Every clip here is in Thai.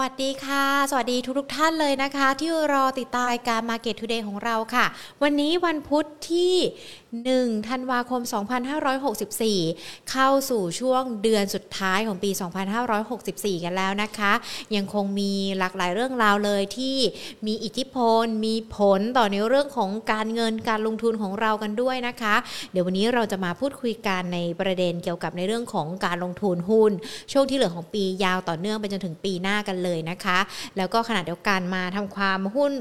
วัสดีค่ะ สวัสดีทุกทุกท่านเลยนะคะ ที่รอติดตามรายการ Market Today ของเราค่ะ วันนี้วันพุธที่ 1ธันวาคม 2564 เข้าสู่ช่วงเดือนสุดท้ายของปี 2564 กันแล้วนะคะ ยังคงมีหลากหลายเรื่องราวเลยที่มีอิทธิพล มีผลต่อในเรื่องของการเงินการลงทุนของเรากันด้วยนะคะ เดี๋ยววันนี้เราจะมาพูดคุยกันในประเด็นเกี่ยวกับในเรื่องของการลงทุนหุ้น ช่วงที่เหลือของปียาวต่อเนื่องไปจนถึงปีหน้ากันเลยนะคะ แล้วก็ขณะเดียวกันมาทำความหุ้น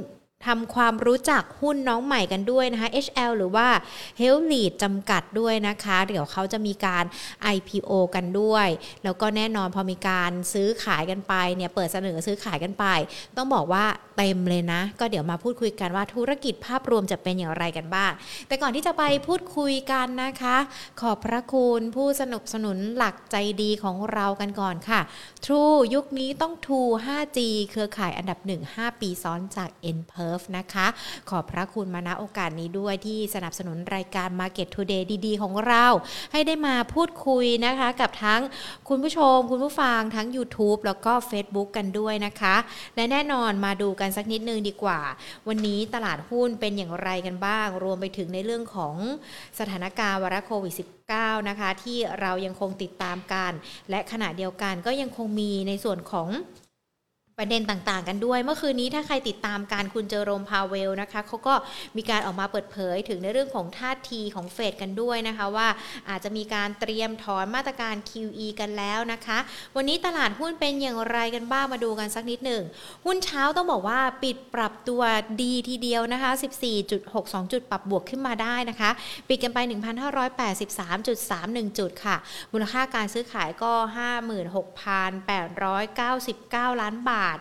ทำความรู้จักหุ้นน้องใหม่กันด้วยนะคะ HL หรือว่า h e l l e a d จำกัดด้วยนะคะ เดี๋ยวเขาจะมีการ IPO กันด้วย แล้วก็แน่นอนพอมีการซื้อขายกันไปเนี่ยเปิดเสนอซื้อขายกันไป ต้องบอกว่าเต็มเลยนะ ก็เดี๋ยวมาพูดคุยกันว่าธุรกิจภาพรวมจะเป็นอย่างไรกันบ้าง แต่ก่อนที่จะไปพูดคุยกันนะคะ ขอบพระคุณผู้สนับสนุนหลักใจดีของเรากันก่อนค่ะ True ยุคนี้ต้อง True 5G เครือข่ายอันดับ 1 5 ปีซ้อนจาก n p e r f นะคะ ขอบพระคุณมาณโอกาสนี้ด้วยที่สนับสนุนรายการ Market Today ดีๆ ของเรา ให้ได้มาพูดคุยนะคะ กับทั้งคุณผู้ชม คุณผู้ฟังทั้ง YouTube แล้วก็ Facebook กันด้วยนะคะ และแน่นอนมาดูกันสักนิดนึงดีกว่า วันนี้ตลาดหุ้นเป็นอย่างไรกันบ้าง รวมไปถึงในเรื่องของสถานการณ์วาระโควิด -19 นะคะ ที่เรายังคงติดตามกัน และขณะเดียวกันก็ยังคงมีในส่วนของ ประเด็นต่างๆ กันด้วย เมื่อคืนนี้ถ้าใครติดตามการคุณเจอโรมพาเวลนะคะเขาก็มีการออกมาเปิดเผยถึงในเรื่องของท่าทีของเฟดกันด้วยนะคะว่าอาจจะมีการเตรียมถอนมาตรการ QE กันแล้วนะคะ วันนี้ตลาดหุ้นเป็นอย่างไรกันบ้างมาดูกันสักนิดหนึ่ง หุ้นเช้าต้องบอกว่าปิดปรับตัวดีทีเดียวนะคะ 14.62 จุดปรับบวกขึ้นมาได้นะคะ ปิดกันไป 1,583.31 จุดค่ะ มูลค่าการซื้อขายก็ 56,899 ล้านบาทาท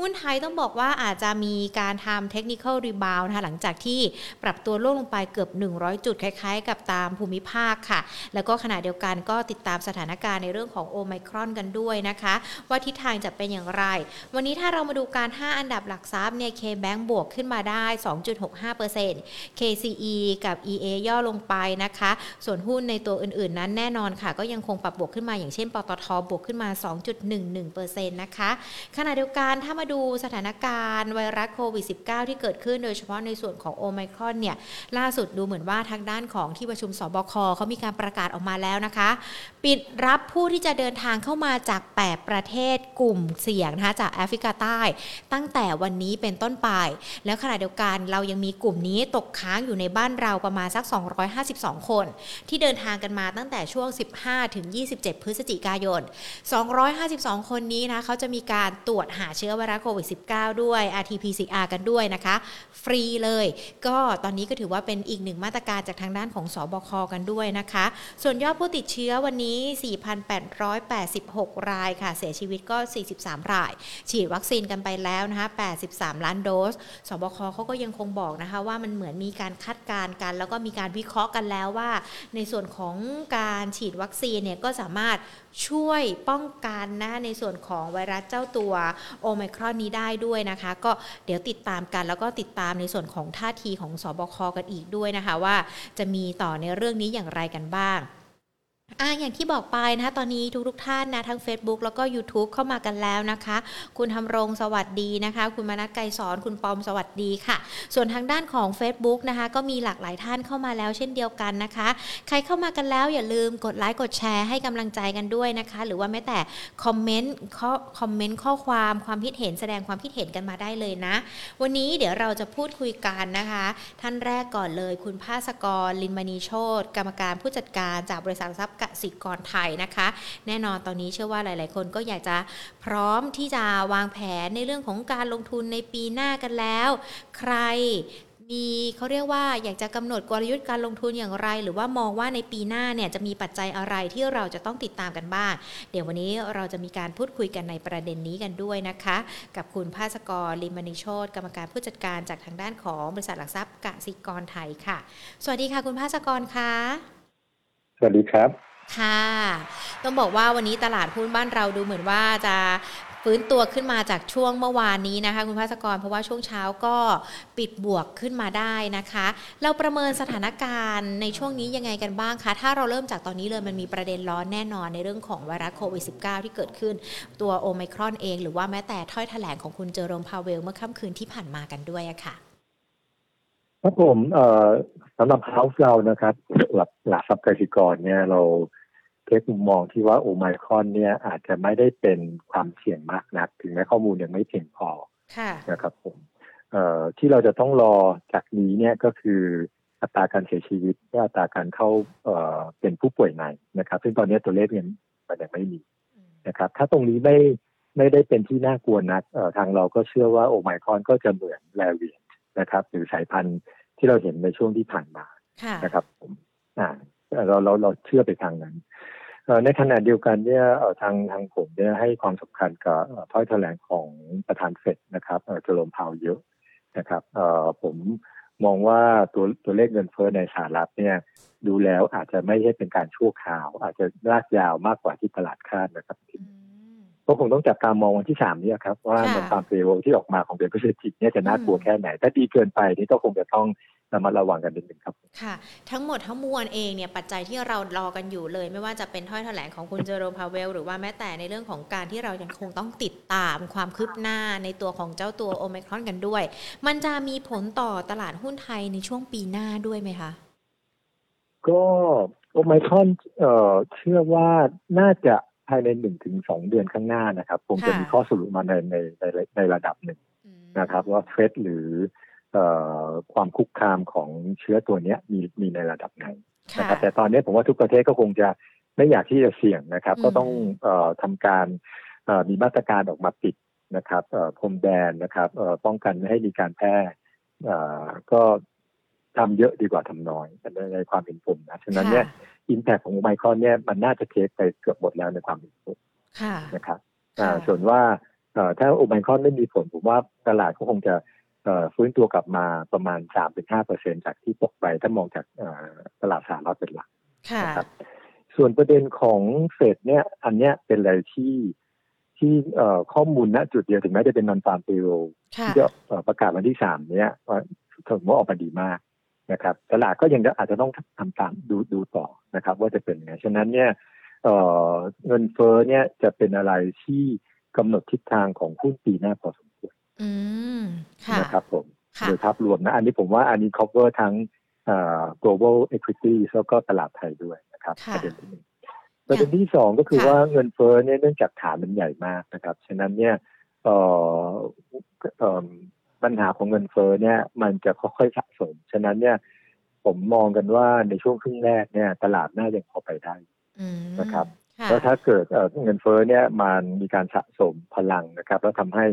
หุ้นไทยต้องบอกว่าอาจจะมีการทำเทคนิคอลรีบาวนะคะหลังจากที่ปรับตัวล่วงลงไปเกือบ 100 จุดคล้ายๆ กับตามภูมิภาคค่ะ แล้วก็ขณะเดียวกันก็ติดตามสถานการณ์ในเรื่องของโอไมครอนกันด้วยนะคะ ว่าทิศทางจะเป็นอย่างไร วันนี้ถ้าเรามาดูการ 5 อันดับหลักทรัพย์เนี่ย K-Bank บวกขึ้นมาได้ 2.65% KCE กับ EA ย่อลงไปนะคะ ส่วนหุ้นในตัวอื่นๆ นั้นแน่นอนค่ะ ก็ยังคงปรับบวกขึ้นมาอย่างเช่นปตทบวกขึ้นมา 2.11%นะคะขณะเดียวกันถ้ามาดูสถานการณ์ไวรัสโควิด -19 ที่เกิดขึ้นโดยเฉพาะในส่วนของโอไมครอนเนี่ยล่าสุดดูเหมือนว่าทางด้านของที่ประชุมสบคเขามีการประกาศออกมาแล้วนะคะ ปิดรับผู้ที่จะเดินทางเข้ามาจาก 8 ประเทศกลุ่มเสี่ยงนะคะจากแอฟริกาใต้ ตั้งแต่วันนี้เป็นต้นไป แล้วขณะเดียวกันเรายังมีกลุ่มนี้ตกค้างอยู่ในบ้านเราประมาณสัก 252 คน ที่เดินทางกันมาตั้งแต่ช่วง 15 ถึง 27 พฤศจิกายน 252 คนนี้นะเขาจะมีการตรวจหาเชื้อไวรัสโควิด -19 ด้วย RT-PCR กันด้วยนะคะ ฟรีเลย ก็ตอนนี้ก็ถือว่าเป็นอีกหนึ่งมาตรการจากทางด้านของสอบคกันด้วยนะคะ ส่วนยอดผู้ติดเชื้อวันนี้4,886 รายค่ะ เสียชีวิตก็ 43 ราย ฉีดวัคซีนกันไปแล้วนะคะ 83 ล้านโดส สบคเขาก็ยังคงบอกนะคะว่ามันเหมือนมีการคาดการณ์กัน แล้วก็มีการวิเคราะห์กันแล้วว่า ในส่วนของการฉีดวัคซีนเนี่ยก็สามารถช่วยป้องกันนะในส่วนของไวรัสเจ้าตัวโอไมครอนนี้ได้ด้วยนะคะ ก็เดี๋ยวติดตามกันแล้วก็ติดตามในส่วนของท่าทีของสอบคกันอีกด้วยนะคะ ว่าจะมีต่อในเรื่องนี้อย่างไรกันบ้าง อ่าอย่างที่บอกไปนะคะตอนนี้ทุกๆทท่านนะทั้ง Facebook แล้วก็ YouTube เข้ามากันแล้วนะคะ คุณทำรงสวัสดีนะคะ คุณมนัทไกรสอนคุณปอมสวัสดีค่ะ ส่วนทางด้านของ Facebook นะคะ ก็มีหลากหลายท่านเข้ามาแล้วเช่นเดียวกันนะคะ ใครเข้ามากันแล้วอย่าลืมกดไลค์กดแชร์ให้กำลังใจกันด้วยนะคะ หรือว่าแม้แต่คอมเมนต์ข้อคอมเมนต์ข้อความความคิดเห็นแสดงความคิดเห็นกันมาได้เลยนะ วันนี้เดี๋ยวเราจะพูดคุยกันนะคะ ท่านแรกก่อนเลย คุณภาสกรลินมณีโชตกรรมการผู้จัดการจากบริษัททรัพย์กสิกรไทยนะคะ แน่นอนตอนนี้เชื่อว่าหลาย ๆ คนก็อยากจะพร้อมที่จะวางแผนในเรื่องของการลงทุนในปีหน้ากันแล้ว ใครมีเขาเรียกว่าอยากจะกำหนดกลยุทธ์การลงทุนอย่างไร หรือว่ามองว่าในปีหน้าเนี่ยจะมีปัจจัยอะไรที่เราจะต้องติดตามกันบ้าง เดี๋ยววันนี้เราจะมีการพูดคุยกันในประเด็นนี้กันด้วยนะคะ กับคุณภาสกรลิมณิโชตกรรมการผู้จัดการจากทางด้านของบริษัทหลักทรัพย์กสิกรไทยค่ะ สวัสดีค่ะ คุณภาสกรค่ะสวัสดีครับ ค่ะ ต้องบอกว่าวันนี้ตลาดหุ้นบ้านเราดูเหมือนว่าจะฟื้นตัวขึ้นมาจากช่วงเมื่อวานนี้นะคะ คุณภาสกรเพราะว่าช่วงเช้าก็ปิดบวกขึ้นมาได้นะคะ เราประเมินสถานการณ์ในช่วงนี้ยังไงกันบ้างคะ ถ้าเราเริ่มจากตอนนี้เลยมันมีประเด็นร้อนแน่นอนในเรื่องของไวรัสโควิด -19 ที่เกิดขึ้น ตัวโอไมครอนเอง หรือว่าแม้แต่ถ้อยแถลงของคุณเจอโรมพาเวลเมื่อค่ำคืนที่ผ่านมากันด้วยอะค่ะครับผมสำหรับเฮาส์เรานะครับหลักหลักทรัพย์กสิกรเนี่ยเรา เทคมุมมองที่ว่าโอไมครอนเนี่ยอาจจะไม่ได้เป็นความเสี่ยงมากนัก ถึงแม้ข้อมูลยังไม่เพียงพอนะครับผมเอ่อที่เราจะต้องรอจากนี้เนี่ยก็คืออัตราการเสียชีวิตและอัตราการเข้าเอ่อเป็นผู้ป่วยใหม่นะครับ ซึ่งตอนนี้ตัวเลขเนี่ยมันยังไม่มีนะครับ ถ้าตรงนี้ไม่ไม่ได้เป็นที่น่ากลัวนักทางเราก็เชื่อว่าโอไมครอนก็จะเหมือนแลเวียนนะครับ หรือสายพันธุ์ที่เราเห็นในช่วงที่ผ่านมานะครับผมอ่าเราเราเราเชื่อไปทางนั้น ในขณะเดียวกันเนี่ยทางทางผมเนี่ยให้ความสำคัญกับถ้อยแถลงของประธานเฟดนะครับเจอร์มพาวเยอะนะครับผมมองว่าตัวตัวเลขเงินเฟ้อในสหรัฐเนี่ยดูแล้วอาจจะไม่ใช่เป็นการชั่วคราว อาจจะลากยาวมากกว่าที่ตลาดคาดนะครับก็คงต้องจับตามองวันที่สามนี้ครับ ว่ามันความเฟรที่ออกมาของเดือนพฤศจิกเนี่ยจะน่ากลัวแค่ไหน ถ้าดีเกินไปนี่ก็คงจะต้อง ระมัดระวังกันนิดนึงครับ ค่ะ ทั้งหมดทั้งมวลเองเนี่ยปัจจัยที่เรารอกันอยู่เลย ไม่ว่าจะเป็นถ้อยแถลงของคุณเจอโรพาเวล หรือว่าแม้แต่ในเรื่องของการที่เรายังคงต้องติดตามความคืบหน้าในตัวของเจ้าตัวโอมครอนกันด้วย มันจะมีผลต่อตลาดหุ้นไทยในช่วงปีหน้าด้วยไหมคะ ก็โอมครอนเอ่อเชื่อว่าน่าจะภายในหนึ่งถึงสองเดือนข้างหน้านะครับคงจะมีข้อสรุปมาในในในในระดับหนึ่งนะครับ ว่าเฟดหรือ ความคุกคามของเชื้อตัวนี้มีมีในระดับไหนนะครับแต่ตอนนี้ผมว่าทุกประเทศก็คงจะไม่อยากที่จะเสี่ยงนะครับ ก็ต้องอทำการมีมาตรการออกมาปิดนะครับพรมแดนนะครับป้องกันไม่ให้มีการแพร่ก็ทำเยอะดีกว่าทำน้อยในความเป็นผมนะฉะนั้นเนี่ยอิมแพคของไมครอนเนี่ยมันน่าจะเทคไปเกือบหมดแล้วในความเป็นผมนะครับส่วนว่าถ้าโอไมครอนไม่มีผลผมว่าตลาดก็คงจะ ฟื้นตัวกลับมาประมาณสามถึงห้าเปอร์เซ็นจากที่ตกไปถ้ามองจากตลาดสหรัฐเป็นหลักนะครับส่วนประเด็นของเฟดเนี่ยอันเนี้ยเป็นอะไรที่ที่ข้อมูลณจุดเดียวถึงแม้จะเป็นนอนฟาร์มเปโรที่จะประกาศวันที่สามเนี้ยถือว่าออกมาดีมากนะครับตลาดก็ยังอาจจะต้องทำตามดูดูต่อนะครับ ว่าจะเป็นไงฉะนั้นเนี่ยเงินเฟ้อเนี่ยจะเป็นอะไรที่กำหนดทิศทางของหุ้นปีหน้าพอสม ควรนะครับผมโดยภาพรวมนะ อันนี้ผมว่าอันนี้ cover ทั้ง global equity แล้วก็ตลาดไทยด้วยนะครับประเด็นที่หนึ่งประเด็นที่สองก็คือว่าเงินเฟ้อเนี่ยเนื่องจากฐานมันใหญ่มากนะครับ ฉะนั้นเนี่ยปัญหาของเงินเฟ้อเนี่ย มันจะค่อยๆสะสม ฉะนั้นเนี่ย ผมมองกันว่าในช่วงครึ่งแรกเนี่ย ตลาดน่าจะพอไปได้นะครับแล้วถ้าเกิดเงินเฟ้อเนี่ยมันมีการสะสมพลังนะครับ แล้วทำให้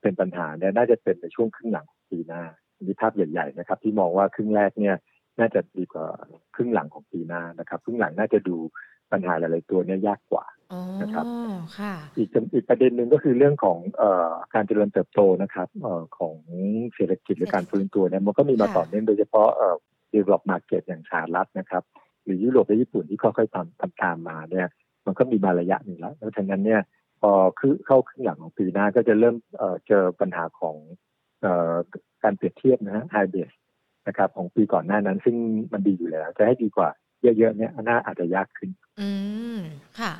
เป็นปัญหาเนี่ยน่าจะเป็นในช่วงครึ่งหลังของปีหน้ามีภาพใหญ่ๆนะครับ ที่มองว่าครึ่งแรกเนี่ยน่าจะดีกว่าครึ่งหลังของปีหน้านะครับครึ่งหลังน่าจะดูปัญหาหลายๆตัวเนี่ยยากกว่านะครับอีกอีกประเด็นหนึ่งก็คือเรื่องของเอ่อการเจริญเติบโตนะครับเอ่อของเศรษฐกิจหรือการฟื้นตัวเนี่ยมันก็มีมาต่อเนื่องโดยเฉพาะเอ่อ develop market อย่างสหรัฐนะครับ หรือยุโรปและญี่ปุ่นที่ค่อยๆทำทำตามมาเนี่ย มันก็มีมาระยะหนึ่งแล้ว แล้วฉะนั้นเนี่ย พอคือเข้าครึ่งหลังของปีหน้าก็จะเริ่มเจอปัญหาของการเปรียบเทียบนะฮะไฮเบสนะครับของปีก่อนหน้านั้น ซึ่งมันดีอยู่แล้ว จะให้ดีกว่าเยอะๆเนี่ยน่าอาจจะยากขึ้น อืมค่ะ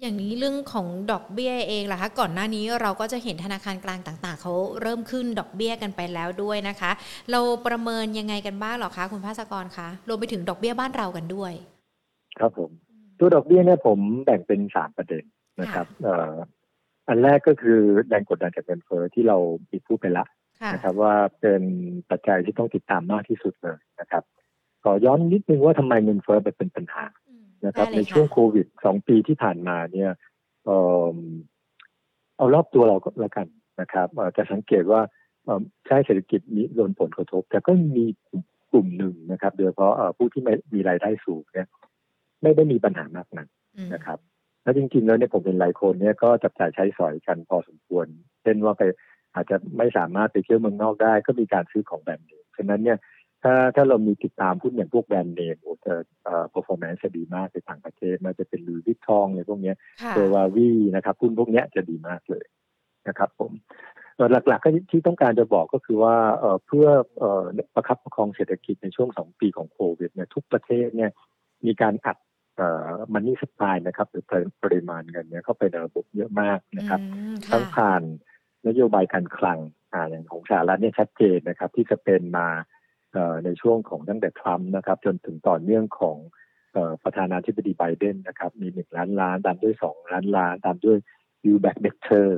อย่างนี้เรื่องของดอกเบี้ยเองล่ะคะก่อนหน้านี้เราก็จะเห็นธนาคารกลางต่าง ๆเขาเริ่มขึ้นดอกเบี้ยกันไปแล้วด้วยนะคะ เราประเมินยังไงกันบ้างหรอคะคุณภาสกรคะรวมไปถึงดอกเบี้ยบ้านเรากันด้วย ครับผมตัวดอกเบี้ยเนี่ยผมแบ่งเป็นสามประเด็น นะครับอันแรกก็คือแรงกดดันจากเงินเฟ้อที่เราปิดพูดไปละนะครับ ว่าเป็นปัจจัยที่ต้องติดตามมากที่สุดเลยนะครับขอย้อนนิดนึงว่าทำไมเงินเฟ้อเป็นปัญหานะครับ ในช่วงโควิดสองปีที่ผ่านมาเนี่ยเอารอบตัวเราก็แล้วกันนะครับจะสังเกตว่าใช้เศรษฐกิจมีโดนผลกระทบ แต่ก็มีกลุ่มหนึ่งนะครับโดยเฉพาะผู้ที่ไม่มีรายได้สูงเนี่ยไม่ได้มีปัญหามากนักนะครับ แล้วจริงๆแล้วเนี่ยผมเป็นหลายคนเนี่ยก็จับจ่ายใช้สอยกันพอสมควร เช่นว่าไปอาจจะไม่สามารถไปเที่ยวเมืองนอกได้ ก็มีการซื้อของแบบนี้ฉะนั้นเนี่ยถ้าถ้าเรามีติดตามหุ้นอย่างพวกแบรนด์เนมโอ้จะเอ่อ performance จะดีมากในต่างประเทศมันจะเป็น Louis Vuitton อะไรพวกเนี้ยค่ะเซอร์วาวีนะครับหุ้นพวกเนี้ยจะดีมากเลยนะครับผมเอ่อหลักๆก็ที่ต้องการจะบอกก็คือว่าเอ่อเพื่อเอ่อประคับประคองเศรษฐกิจในช่วงสองปีของโควิดเนี่ยทุกประเทศเนี่ยมีการอัด มันนี่สปายนะครับหรือปริมาณเงินเนี่ยเข้าไปในระบบเยอะมากนะครับอืมทั้งค่ะผ่านนโยบายการคลังอ่าอย่างของสหรัฐเนี่ยชัดเจนนะครับ ที่จะเป็นมาเอ่อในช่วงของตั้งแต่ทรัมป์นะครับ จนถึงต่อเนื่องของเอ่อประธานาธิบดีไบเดนนะครับ มีหนึ่งล้านล้านตามด้วยสองล้านล้านตามด้วย u back better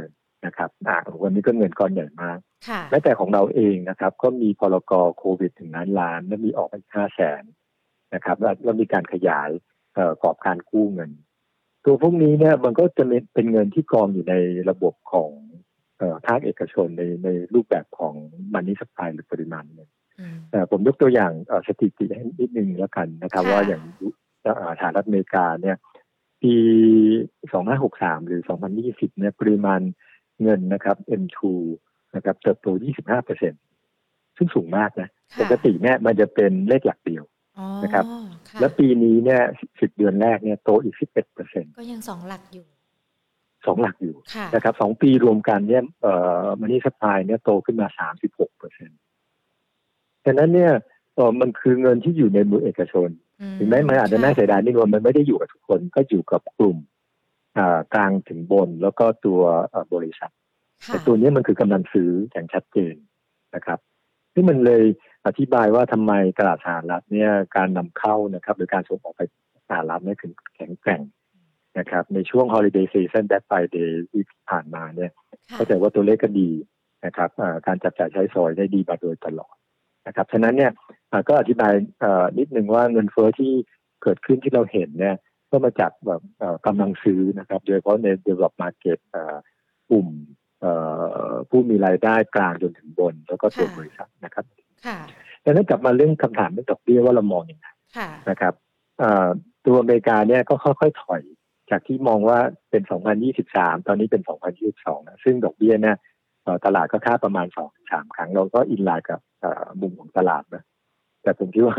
นะครับอ่าวันนี้ก็เงินก้อนใหญ่มากค่ะแม้แต่ของเราเองนะครับ ก็มีพรกโควิดถึงล้านล้าน และมีออกไปห้าแสนนะครับแล้วแล้วมีการขยายเอ่อ กรอบการกู้เงิน ตัวพวกนี้เนี่ยมันก็จะเป็นเงินที่กองอยู่ในระบบของเอ่อภาคเอกชนในในรูปแบบของมันนี่สปายหรือปริมาณเงินอืมแต่ผมยกตัวอย่างเอ่อสถิติให้นิดนึงแล้วกันนะครับค่ะว่าอย่างเอ่อสหรัฐอเมริกาเนี่ยปี 2563 หรือ 2020 เนี่ยปริมาณเงินนะครับ M2 นะครับเติบโต 25เปอร์เซ็นซึ่งสูงมากนะค่ะปกติเนี่ยมันจะเป็นเลขหลักเดียวอ๋อ นะครับค่ะแล้วปีนี้เนี่ย10เดือนแรกเนี่ยโตอีก11เปอร์เซ็นก็ยังสองหลักอยู่สองหลักอยู่ค่ะนะครับสองปีรวมกันเนี่ยเอ่อมันนี่สปายเนี่ยโตขึ้นมา36เปอร์เซ็นต์ฉะนั้นเนี่ยเอ่อมันคือเงินที่อยู่ในมือเอกชนถึงแม้มันอาจจะน่าเสียดายนิดนึงมันไม่ได้อยู่กับทุกคนก็อยู่กับกลุ่มอ่ากลางถึงบนแล้วก็ตัวเอ่อบริษัทค่ะแต่ตัวนี้มันคือกำลังซื้ออย่างชัดเจนนะครับซึ่งมันเลย อธิบายว่าทำไมตลาดสหรัฐเนี่ยการนำเข้านะครับ หรือการส่งออกไปสหรัฐเนี่ยถึงแข็งแกร่งนะครับ ในช่วง holiday season Black Friday ที่ผ่านมาเนี่ยค่ะเข้าใจว่าตัวเลขก็ดีนะครับเอ่อการจับจ่ายใช้สอยได้ดีมาโดยตลอดนะครับฉะนั้นเนี่ยเอ่อก็อธิบายเอ่อนิดนึงว่าเงินเฟ้อที่เกิดขึ้นที่เราเห็นเนี่ยก็มาจากแบบเอ่อกำลังซื้อนะครับ โดยเฉพาะใน develop market เอ่อกลุ่มเอ่อผู้มีรายได้กลางจนถึงบน แล้วก็ตัวบริษัทนะครับค่ะ ดังนั้นกลับมาเรื่องคำถามเรื่องดอกเบี้ยว่าเรามองอย่างไรค่ะนะครับเอ่อตัวอเมริกาเนี่ยก็ค่อยๆถอย จากที่มองว่าเป็น 2023 ตอนนี้เป็น 2022นะซึ่งดอกเบี้ยเนี่ยเอ่อตลาดก็คาดประมาณ 2-3 ครั้ง เราก็อินไลน์กับเอ่อมุมของตลาดนะแต่ผมคิดว่า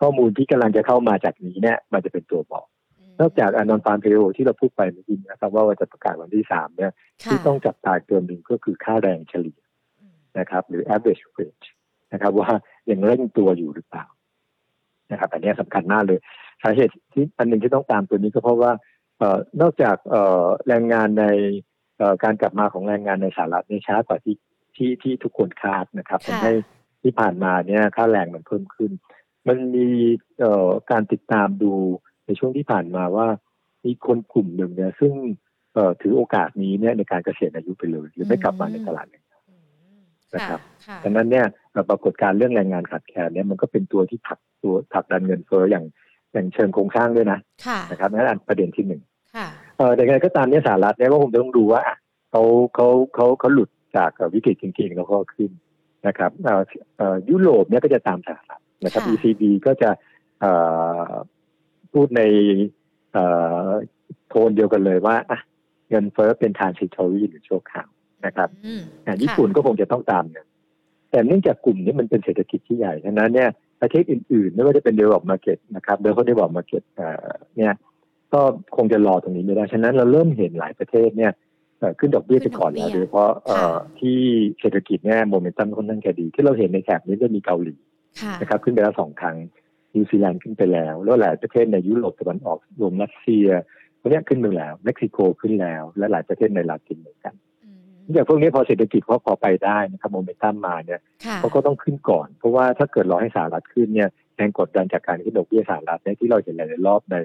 ข้อมูลที่กำลังจะเข้ามาจากนี้เนี่ยมันจะเป็นตัวบอก นอกจากอนอนฟาร์มเพโอที่เราพูดไปเมื่อกี้นะครับ ว่าจะประกาศวันที่3เนี่ยค่ะที่ต้องจับตาอีกตัวหนึ่งก็คือค่าแรงเฉลี่ยอืมนะครับ หรือ average wage นะครับ ว่ายังเร่งตัวอยู่หรือเปล่านะครับอันนี้สำคัญมากเลยสาเหตุที่อันหนึ่งที่ต้องตามตัวนี้ก็เพราะว่าเอ่อนอกจากเอ่อแรงงานในเอ่อการกลับมาของแรงงานในสหรัฐเนี่ยช้ากว่าที่ที่ที่ทุกคนคาดนะครับค่ะทำให้ที่ผ่านมาเนี่ยค่าแรงมันเพิ่มขึ้น มันมีเอ่อการติดตามดูในช่วงที่ผ่านมาว่า มีคนกลุ่มหนึ่งเนี่ยซึ่งเอ่อถือโอกาสนี้เนี่ยในการเกษียณอายุไปเลย หรือไม่กลับมาในตลาดแรงงา นอืมนะครับค่ะดังนั้นเนี่ยเอ่อปรากฏการณ์เรื่องแรงงานขาดแคลนเนี่ยมันก็เป็นตัวที่ผลักตัวผลักดันเงินเฟ้ออย่างอย่างเชิงโครงสร้างด้วยนะค่ะนะครับนั่นอันประเด็นที่หนึ่งค่ะเออแต่ยังไงก็ตามเนี่ยสหรัฐเนี่ยก็คงจะต้องดูว่าอะเขาเขาเขาเขาหลุดจากเอ่อวิกฤตจริงๆแล้วก็ขึ้นนะครับเอ่อเอ่อยุโรปเนี่ยก็จะตามสหรัฐนะครับค่ะ ECB ก็จะเอ่อพูดในเอ่อโทนเดียวกันเลยว่าอะเงินเฟ้อเป็น transitory หรือชั่วคราว นะครับอืมอะญี่ปุ่นก็คงจะต้องตามเนี่ยแต่เนื่องจากกลุ่มนี้มันเป็นเศรษฐกิจที่ใหญ่ฉะนั้นเนี่ยประเทศอื่นๆ ไม่ว่าจะเป็น develop market นะครับโดยเขา develop market เอ่อเนี่ยก็คงจะรอตรงนี้ไม่ได้ฉะนั้นเราเริ่มเห็นหลายประเทศเนี่ยเอ่อขึ้นดอกเบี้ยไปก่อนแล้วโดยเฉพาะเอ่อที่เศรษฐกิจเนี่ยโมเมนตัมค่อนข้างจะดี ที่เราเห็นในแถบนี้ก็มีเกาหลีค่ะนะครับขึ้นไปแล้วสองครั้งนิวซีแลนด์ขึ้นไปแล้ว แล้วหลายประเทศในยุโรปตะวันออกรวมรัสเซียพวกเนี้ยขึ้นไปแล้วเม็กซิโกขึ้นแล้ว และหลายประเทศในลาตินเหมือนกัน อืมอย่างพวกนี้พอเศรษฐกิจเขาพอไปได้นะครับโมเมนตัมมาเนี่ยค่ะเขาก็ต้องขึ้นก่อน เพราะว่าถ้าเกิดรอให้สหรัฐขึ้นเนี่ยแรงกดดันจากการขึ้นดอกเบี้ยสหรัฐเนี่ยที่เราเห็นหลายๆรอบใน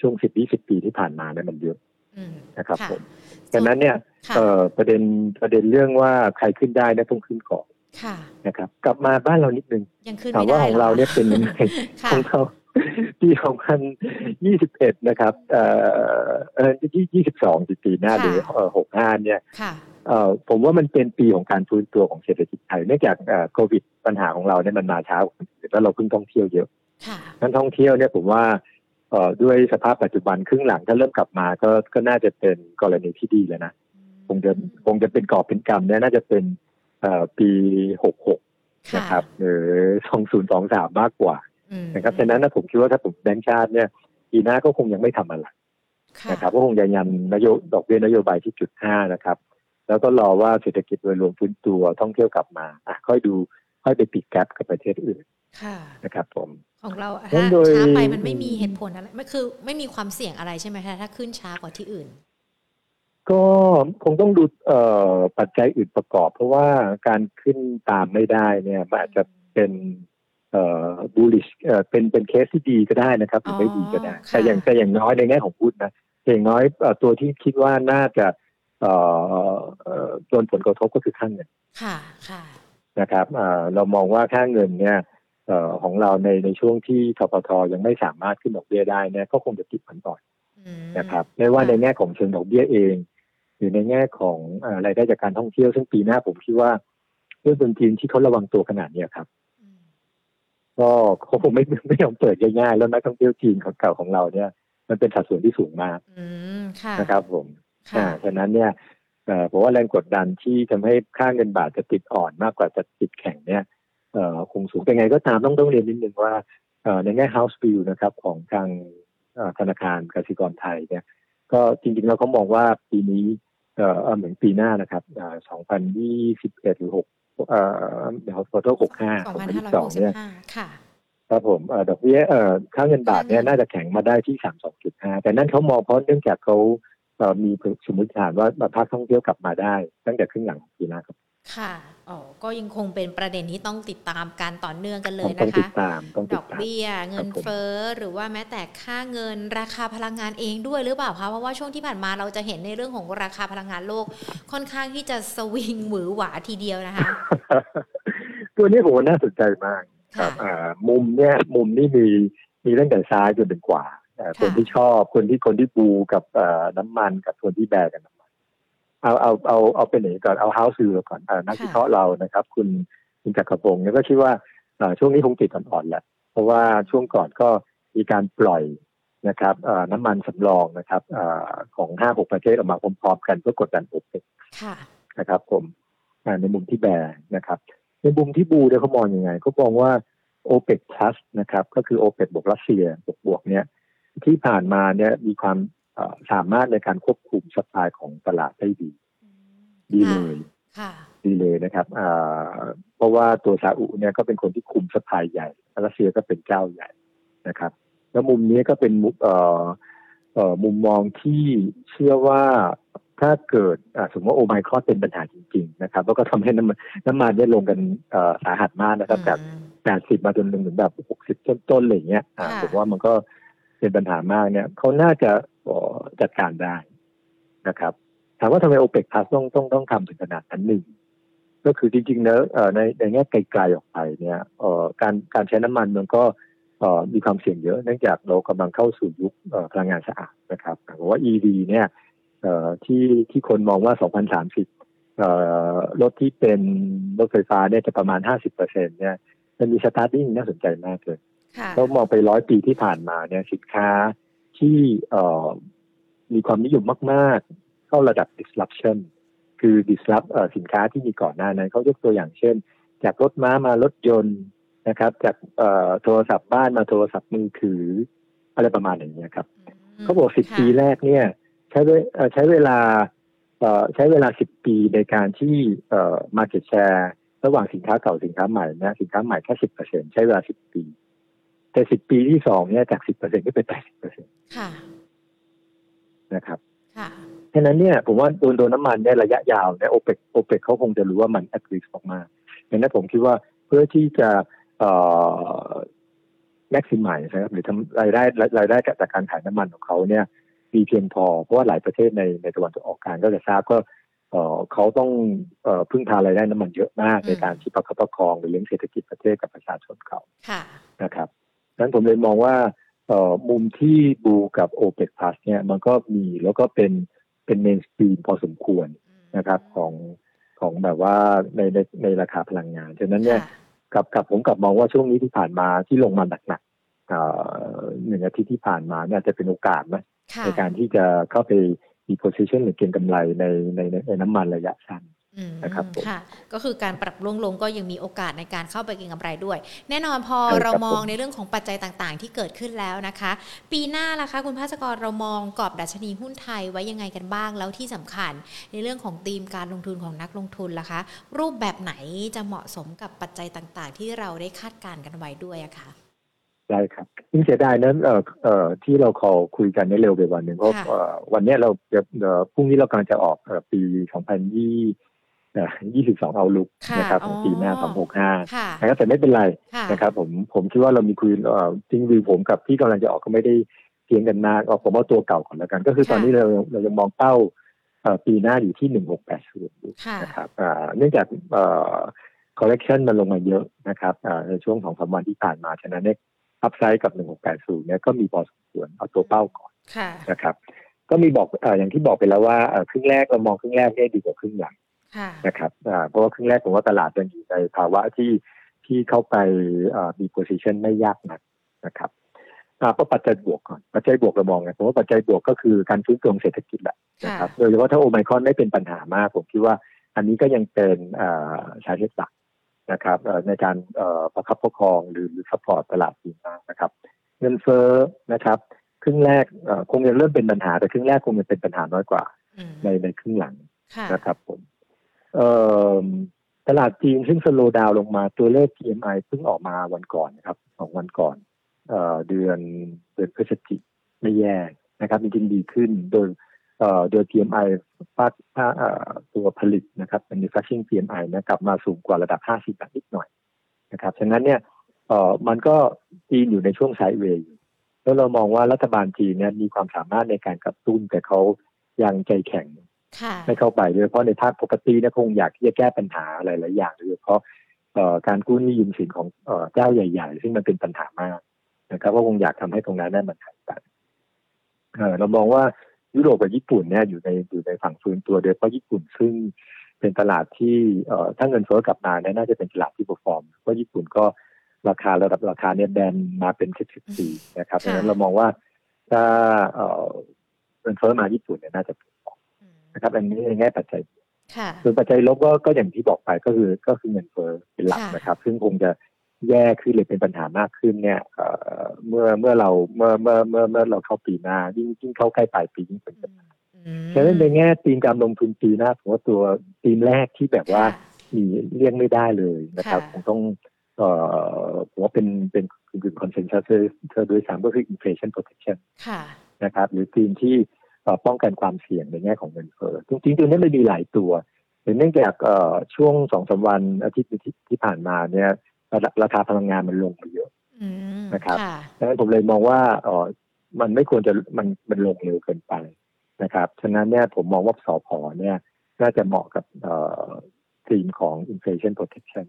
ช่วง10-20ปีที่ผ่านมาเนี่ยมันเยอะอืมนะครับค่ะผมดังนั้นเนี่ยค่ะเอ่อประเด็นประเด็นเรื่องว่าใครขึ้นได้เนี่ยต้องขึ้นก่อนค่ะนะครับ กลับมาบ้านเรานิดนึงยังขึ้นถามไม่ว่าได้ของหเราเนี่ยเป็นยังไงค่ะของเราปี2021 นะครับ เอ่อเออที่22ปีหน้าหรือเอ่อ65เนี่ยค่ะเอ่อ ผมว่ามันเป็นปีของการฟื้นตัวของเศรษฐกิจไทยเนื่องจากเอ่อโควิดปัญหาของเราเนี่ยมันมาช้ากว่าคนอื่นแล้วเราเพิ่งท่องเที่ยวเยอะค่ะนั้นท่องเที่ยวเนี่ยผมว่าเอ่อด้วยสภาพปัจจุบันครึ่งหลังถ้าเริ่มกลับมาก็ก็น่าจะเป็นกรณีที่ดีแล้วนะคงจะคงจะเป็นกอบเป็นกรรมเนี่ยน่าจะเป็นเอ่อปีหกหกนะครับหรือสองศูนย์สองสามมากกว่าอืมนะครับฉะนั้นนะผมคิดว่าถ้าผมแบงก์ชาติเนี่ยปีหน้าก็คงยังไม่ทำอะไรค่ะนะครับก็คงจะยันนโยดอกเบี้ยนโยบายที่จุดห้านะครับ แล้วก็รอว่าเศรษฐกิจโดยรวมฟื้นตัวท่องเที่ยวกลับมาอะค่อยดูค่อยไปปิดแกลบกับประเทศอื่นค่ะนะครับผมของเรางั้ถ้านโดยช้าไปมันไม่มีเหตุผลอะไรไม่คือ ไม่มีความเสี่ยงอะไรใช่ไหมคะถ้าขึ้นช้ากว่าที่อื่น ก็คงต้องดูเอ่อปัจจัยอื่นประกอบ เพราะว่าการขึ้นตามไม่ได้เนี่ยมันอาจจะเป็นเอ่อ bullish เอ่อเป็นเป็นเคสที่ดีก็ได้นะครับหรือไม่ดีก็ได้อ๋อค่ะแต่อย่างแต่อย่างน้อยในแง่ของพุทธนะแต่อย่างน้อยเอ่อตัวที่คิดว่าน่าจะเอ่อเอ่อ โดนผลกระทบก็คือค่าเงินค่ะค่ะนะครับเอ่อเรามองว่าค่าเงินเนี่ยเอ่อของเราในในช่วงที่ทปทยังไม่สามารถขึ้นดอกเบี้ยได้เนี่ยก็คงจะติดมันต่อนอืมนะครับไม่ว่าค่ะในแง่ของเชิงดอกเบี้ยเอง หรือในแง่ของเอ่อรายได้จากการท่องเที่ยวซึ่งปีหน้าผมคิดว่าเรื่องเป็นทีมที่เขาระวังตัวขนาดเนี้ยครับอืมก็เขาคงไม่ไม่ยอมเปิดง่ายๆแล้วนักท่องเที่ยวจีนของเก่าของเราเนี่ย มันเป็นสัดส่วนที่สูงมากอืมค่ะนะครับผมค่ะ อ่าฉะนั้นเนี่ยเอ่อผมว่าแรงกดดันที่ทำให้ค่าเงินบาทจะติดอ่อนมากกว่าจะติดแข็งเนี่ยเอ่อคงสูงแต่ไงก็ตามต้องต้องเรียนนิดนึงว่าเอ่อในแง่ house view นะครับของทางเอ่อธนาคารกสิกรไทยเนี่ย ก็จริงๆแล้วเขามองว่าปีนี้เอ่อเอ่อเหมือนปีหน้านะครับอ่า2021หรือ6เอ่อเดี๋ยวขอโทษ65สองพันห้าร้อยหก2022สิบเนี่ยห้าค่ะครับผมเอ่อดอกเบี้ยเอ่อค่าเงินบาทเนี่ยน่าจะแข็งมาได้ที่ 32.5 แต่นั่นเขามองเพราะเนื่องจากเขาเอ่อ มีสมมติฐานว่าภาคท่องเที่ยวกลับมาได้ ตั้งแต่ครึ่งหลังของปีหน้าครับค่ะอ๋อก็ยังคงเป็นประเด็นที่ต้องติดตามการต่อเนื่องกันเลต้อยงนะต้องติคะดตามต้องดติอดกตามเบี้ย เงินครับผมเฟ้อหรือว่าแม้แต่ค่าเงินราคาพลังงานเองด้วยหรือเปล่าคะเพราะว่าช่วงที่ผ่านมาเราจะเห็นในเรื่องของราคาพลังงานโลก ค่อนข้างที่จะสวิงหวือหวาทีเดียวนะคะ ตัวนี้ผมว่าน่าสนใจมากครัค่ะบอ่ามุมเนี่ยมุมนี่มีมีตั้งแต่ซ้ายจนถึงขวาอ่า ค่ะคนที่ชอบคนที่คนที่บูกับเอ่อน้ำมันกับคนที่แบกกับน้ำมันเอาเอาเอาเอาเป็นไหนก่อนเอาเฮาส์วิวก่อนอ่านักวิเคราะห์เรานะครับ คุณคุณจักรพงศ์เนี่ยก็คิดว่าอ่าช่วงนี้คงติดอ่อนๆแหละเพราะว่าช่วงก่อนก็มีการปล่อยนะครับเอ่อน้ำมันสำรองนะครับเอ่อของห้าหกประเทศออกมาพร้อมๆกันเพื่อกดดันโอเปกค่ะนะครับ ผมอ่าในมุมที่แบร์นะครับ ในมุมที่บูเนี่ยเขามองยังไงเขามองว่า o p e c plus นะครับ ก็คือ o p e c บวกรัสเซียบวกบวกเนี่ย ที่ผ่านมาเนี่ยมีความเอ่อสามารถในการควบคุมสปายของตลาดได้ดี ดีเลยค่ะดีเลยนะครับอ่าเพราะว่าตัวซาอุเนี่ยก็เป็นคนที่คุมสปายใหญ่รัสเซียก็เป็นเจ้าใหญ่นะครับ แล้วมุมนี้ก็เป็นมุมเอ่อเอ่อมุมมองที่เชื่อว่าถ้าเกิดอ่าสมมติว่าโอไมครอนเป็นปัญหาจริง ๆ นะครับ แล้วก็ทำให้น้ำมันน้ำมันเนี่ยลงกันเอ่อสาหัสมากนะครับจากอืมแปดสิบมาจนถึงแบบหกสิบต้นๆอะไรอย่างเงี้ยอ่าค่ะผมว่ามันก็ เป็นปัญหามากเนี่ยเขาน่าจะจัดการได้นะครับถามว่าทำไมโอเปกพลัสต้องต้องต้องทำถึงขนาดนั้นหนึ่งก็คือจริงๆเนอะในในแง่ไกลๆออกไปเนี่ยการการใช้น้ำมันมันก็มีความเสี่ยงเยอะเนื่องจากเรากำลังเข้าสู่ยุคพลังงานสะอาดนะครับเพราะว่า EV เนี่ยที่ที่คนมองว่า 2030 รถที่เป็นรถไฟฟ้าเนี่ยจะประมาณ 50%เนี่ยมันมีสตาร์ทติ้งน่าสนใจมากเลย เรามองไปร้อยปีที่ผ่านมาเนี่ยสินค้าที่เอ่อมีความนิยมมากๆ เข้าระดับ disruption คือ disrupt เอ่อสินค้าที่มีก่อนหน้านั้นเขายกตัวอย่างเช่น จากรถม้ามารถยนต์นะครับ จากเอ่อโทรศัพท์บ้านมาโทรศัพท์มือถืออะไรประมาณอย่างเงี้ยครับมเขาบอกสิบค่ะปีแรกเนี่ย ใช้เวเอ่อใช้เวลาเอ่อใช้เวลาสิบปีในการที่เอ่อ market share ระหว่างสินค้าเก่าสินค้าใหม่นะสินค้าใหม่แค่สิบเปอร์เซ็นใช้เวลาสิบปี แต่สิบปีที่สองเนี่ยจากสิบเปอร์เซ็นก็เป็นแปดสิบเปอร์เซ็นค่ะนะครับค่ะฉะนั้นเนี่ยผมว่าโดนโดนน้ำมันเนี่ยระยะยาวเนี่ยโอเปกโอเปกเขาคงจะรู้ว่ามัน at risk มากๆดังนั้นผมคิดว่าเพื่อที่จะเอ่อ maximize นะครับหรือทำรายได้รายได้จากการขายน้ำมันของเขาเนี่ยมีเพียงพอ เพราะว่าหลายประเทศในในตะวันตกออกกลางก็จะทราบก็เอ่อเขาต้องเอ่อพึ่งพารายได้น้ำมันเยอะมากอืมในการที่ประคับประคองหรือเลี้ยงเศรษฐกิจประเทศกับประชาชนเขาค่ะนะครับดัง นั้นผมเลยมองว่าเอ่อมุมที่ bull กับ OPEC Plus เนี่ยมันก็มีแล้วก็เป็นเป็น mainstream พอสมควรนะครับของของแบบว่าในในในราคาพลังงานฉะนั้นเนี่ยค่ะกับกับผมกลับมองว่าช่วงนี้ที่ผ่านมาที่ลงมาหนักๆเอ่อหนึ่งอาทิตย์ที่ผ่านมาเนี่ยอาจจะเป็นโอกาสนะค่ะในการที่จะเข้าไปมี position หรือเก็งกำไรในในในในน้ำมันระยะสั้น นะครับค่ะ ก็คือการปรับลงลงก็ยังมีโอกาสในการเข้าไปเก็งกำไรด้วย แน่นอนพอเรามองในเรื่องของปัจจัยต่างๆ ที่เกิดขึ้นแล้วนะคะ ปีหน้าล่ะคะ คุณภาสกรเรามองกรอบดัชนีหุ้นไทยไว้ยังไงกันบ้างแล้วที่สำคัญ ในเรื่องของธีมการลงทุนของนักลงทุนล่ะคะ รูปแบบไหนจะเหมาะสมกับปัจจัยต่างๆ ที่เราได้คาดการณ์กันไว้ด้วยอะคะได้ครับยิ่งเสียดายนั้นเอ่อเอ่อที่เราขอคุยกันได้เร็วไปวันหนึ่งเพราะวันนี้เราจะพรุ่งนี้เรากำลังจะออกปี 2020 22 เอาลุกนะครับของปีหน้า 265นะครับแต่ไม่เป็นไรนะครับผมผมคิดว่าเรามีคุยจริงวิวผมกับที่กำลังจะออกก็ไม่ได้เพียงกันมากเอาผมเอาตัวเก่าก่อนแล้วกัน ก็คือตอนนี้เราเรายังมองเป้าปีหน้าอยู่ที่ 1680นะครับเนื่องจาก correction มันลงมาเยอะนะครับในช่วงของสามวันที่ผ่านมา ฉะนั้นเนี่ยอัพไซด์กับ 1680เนี่ยก็มีพอสมควรเอาตัวเป้าก่อนนะครับ ก็มีบอกอย่างที่บอกไปแล้วว่าครึ่งแรกเรามองครึ่งแรกได้ดีกว่าครึ่งหลัง นะครับเพราะว่าครึ่งแรกผมว่าตลาดยังอยู่ในภาวะที่ที่เข้าไปมีโพซิชันไม่ยากนักนะครับก็ปัจจัยบวกก่อนปัจจัยบวกเรามองไงผมว่าปัจจัยบวกก็คือการฟื้นตัวเศรษฐกิจแหละนะครับโดยเฉพาะถ้าโอไมคอนไม่เป็นปัญหามาก ผมคิดว่าอันนี้ก็ยังเป็นสาเหตุหลักนะครับในการประคับประคองหรือ support ตลาดดีมากนะครับ เงินเฟ้อนะครับครึ่งแรกคงยังเริ่มเป็นปัญหาแต่ครึ่งแรกคงยังเป็นปัญหาน้อยกว่า ในในครึ่งหลังนะครับผม ตลาดจีนซึ่ง slow down ลงมาตัวเลข PMI เพิ่งออกมาวันก่อนนะครับสองวันก่อนเดือนเดือนพฤศจิกไม่แย่นะครับมีจริงดีขึ้นโดยโดย PMI ภาคตัวผลิตนะครับ manufacturing PMI นะกลับมาสูงกว่าระดับ 50แบบนิดหน่อยนะครับฉะนั้นเนี่ยมันก็จีนอยู่ในช่วงไซด์เวย์แล้วเรามองว่ารัฐบาลจีนเนี่ยมีความสามารถในการกระตุ้นแต่เขายังใจแข็ง ไม่เข้าไปโดยเฉพาะในภาคปกติเนี่ยคงอยากที่จะแก้ปัญหาหลายๆอย่างโดยเฉพาะการกู้หนี้ยืมสินของเจ้าใหญ่ ๆ ซึ่งมันเป็นปัญหามากนะครับว่าคงอยากทำให้ตรงนั้นได้มันหายไปเรามองว่ายุโรปกับญี่ปุ่นเนี่ยอยู่ในอยู่ในฝั่งฟื้นตัวโดยเฉพาะญี่ปุ่นซึ่งเป็นตลาดที่เอ่อถ้าเงินเฟ้อกลับมาเนี่ยน่าจะเป็นตลาดที่ perform เพราะญี่ปุ่นก็ราคาระดับราคาเนี่ยแบนมาเป็นสิบสิบปีนะครับดังนั้นเรามองว่าถ้าเอ่อเงินเฟ้อมาญี่ปุ่นเนี่ยน่าจะ นะครับ อันนี้ในแง่ปัจจัยส่วนปัจจัยลบก็ก็อย่างที่บอกไปก็คือก็คือเงินเฟ้อเป็นหลักนะครับ ซึ่งคงจะแย่ขึ้นหรือเป็นปัญหามากขึ้นเนี่ยเมื่อเมื่อเราเมื่อเมื่อเมื่อเมื่อเราเข้าปีหน้ายิ่งยิ่งเข้าใกล้ปลายปียิ่งเป็นปัญหาฉะนั้นในแง่ตีมการลงทุนปีหน้าผมว่าตัวตีมแรกที่แบบว่ามีเลี่ยงไม่ได้เลยนะครับคงต้องเอ่อผมว่าเป็นเป็นคือคอนเซนแซสเธอโดยสามก็คือ inflation protection นะครับ หรือตีมที่ ป้องกันความเสี่ยงในแง่ของเงินเฟ้อจริงๆตัวนี้มันมีหลายตัวเนื่องจากช่วงสองสาวันอาทิตย์ที่ผ่านมาเนี่ยราคาพลังงานมันลงไปเยอะนะครับดังนั้นผมเลยมองว่าอ๋อมันไม่ควรจะมันมันลงเร็วเกินไปนะครับ ฉะนั้นเนี่ยผมมองว่าสอพอเนี่ยน่าจะเหมาะกับธีมของ inflation protection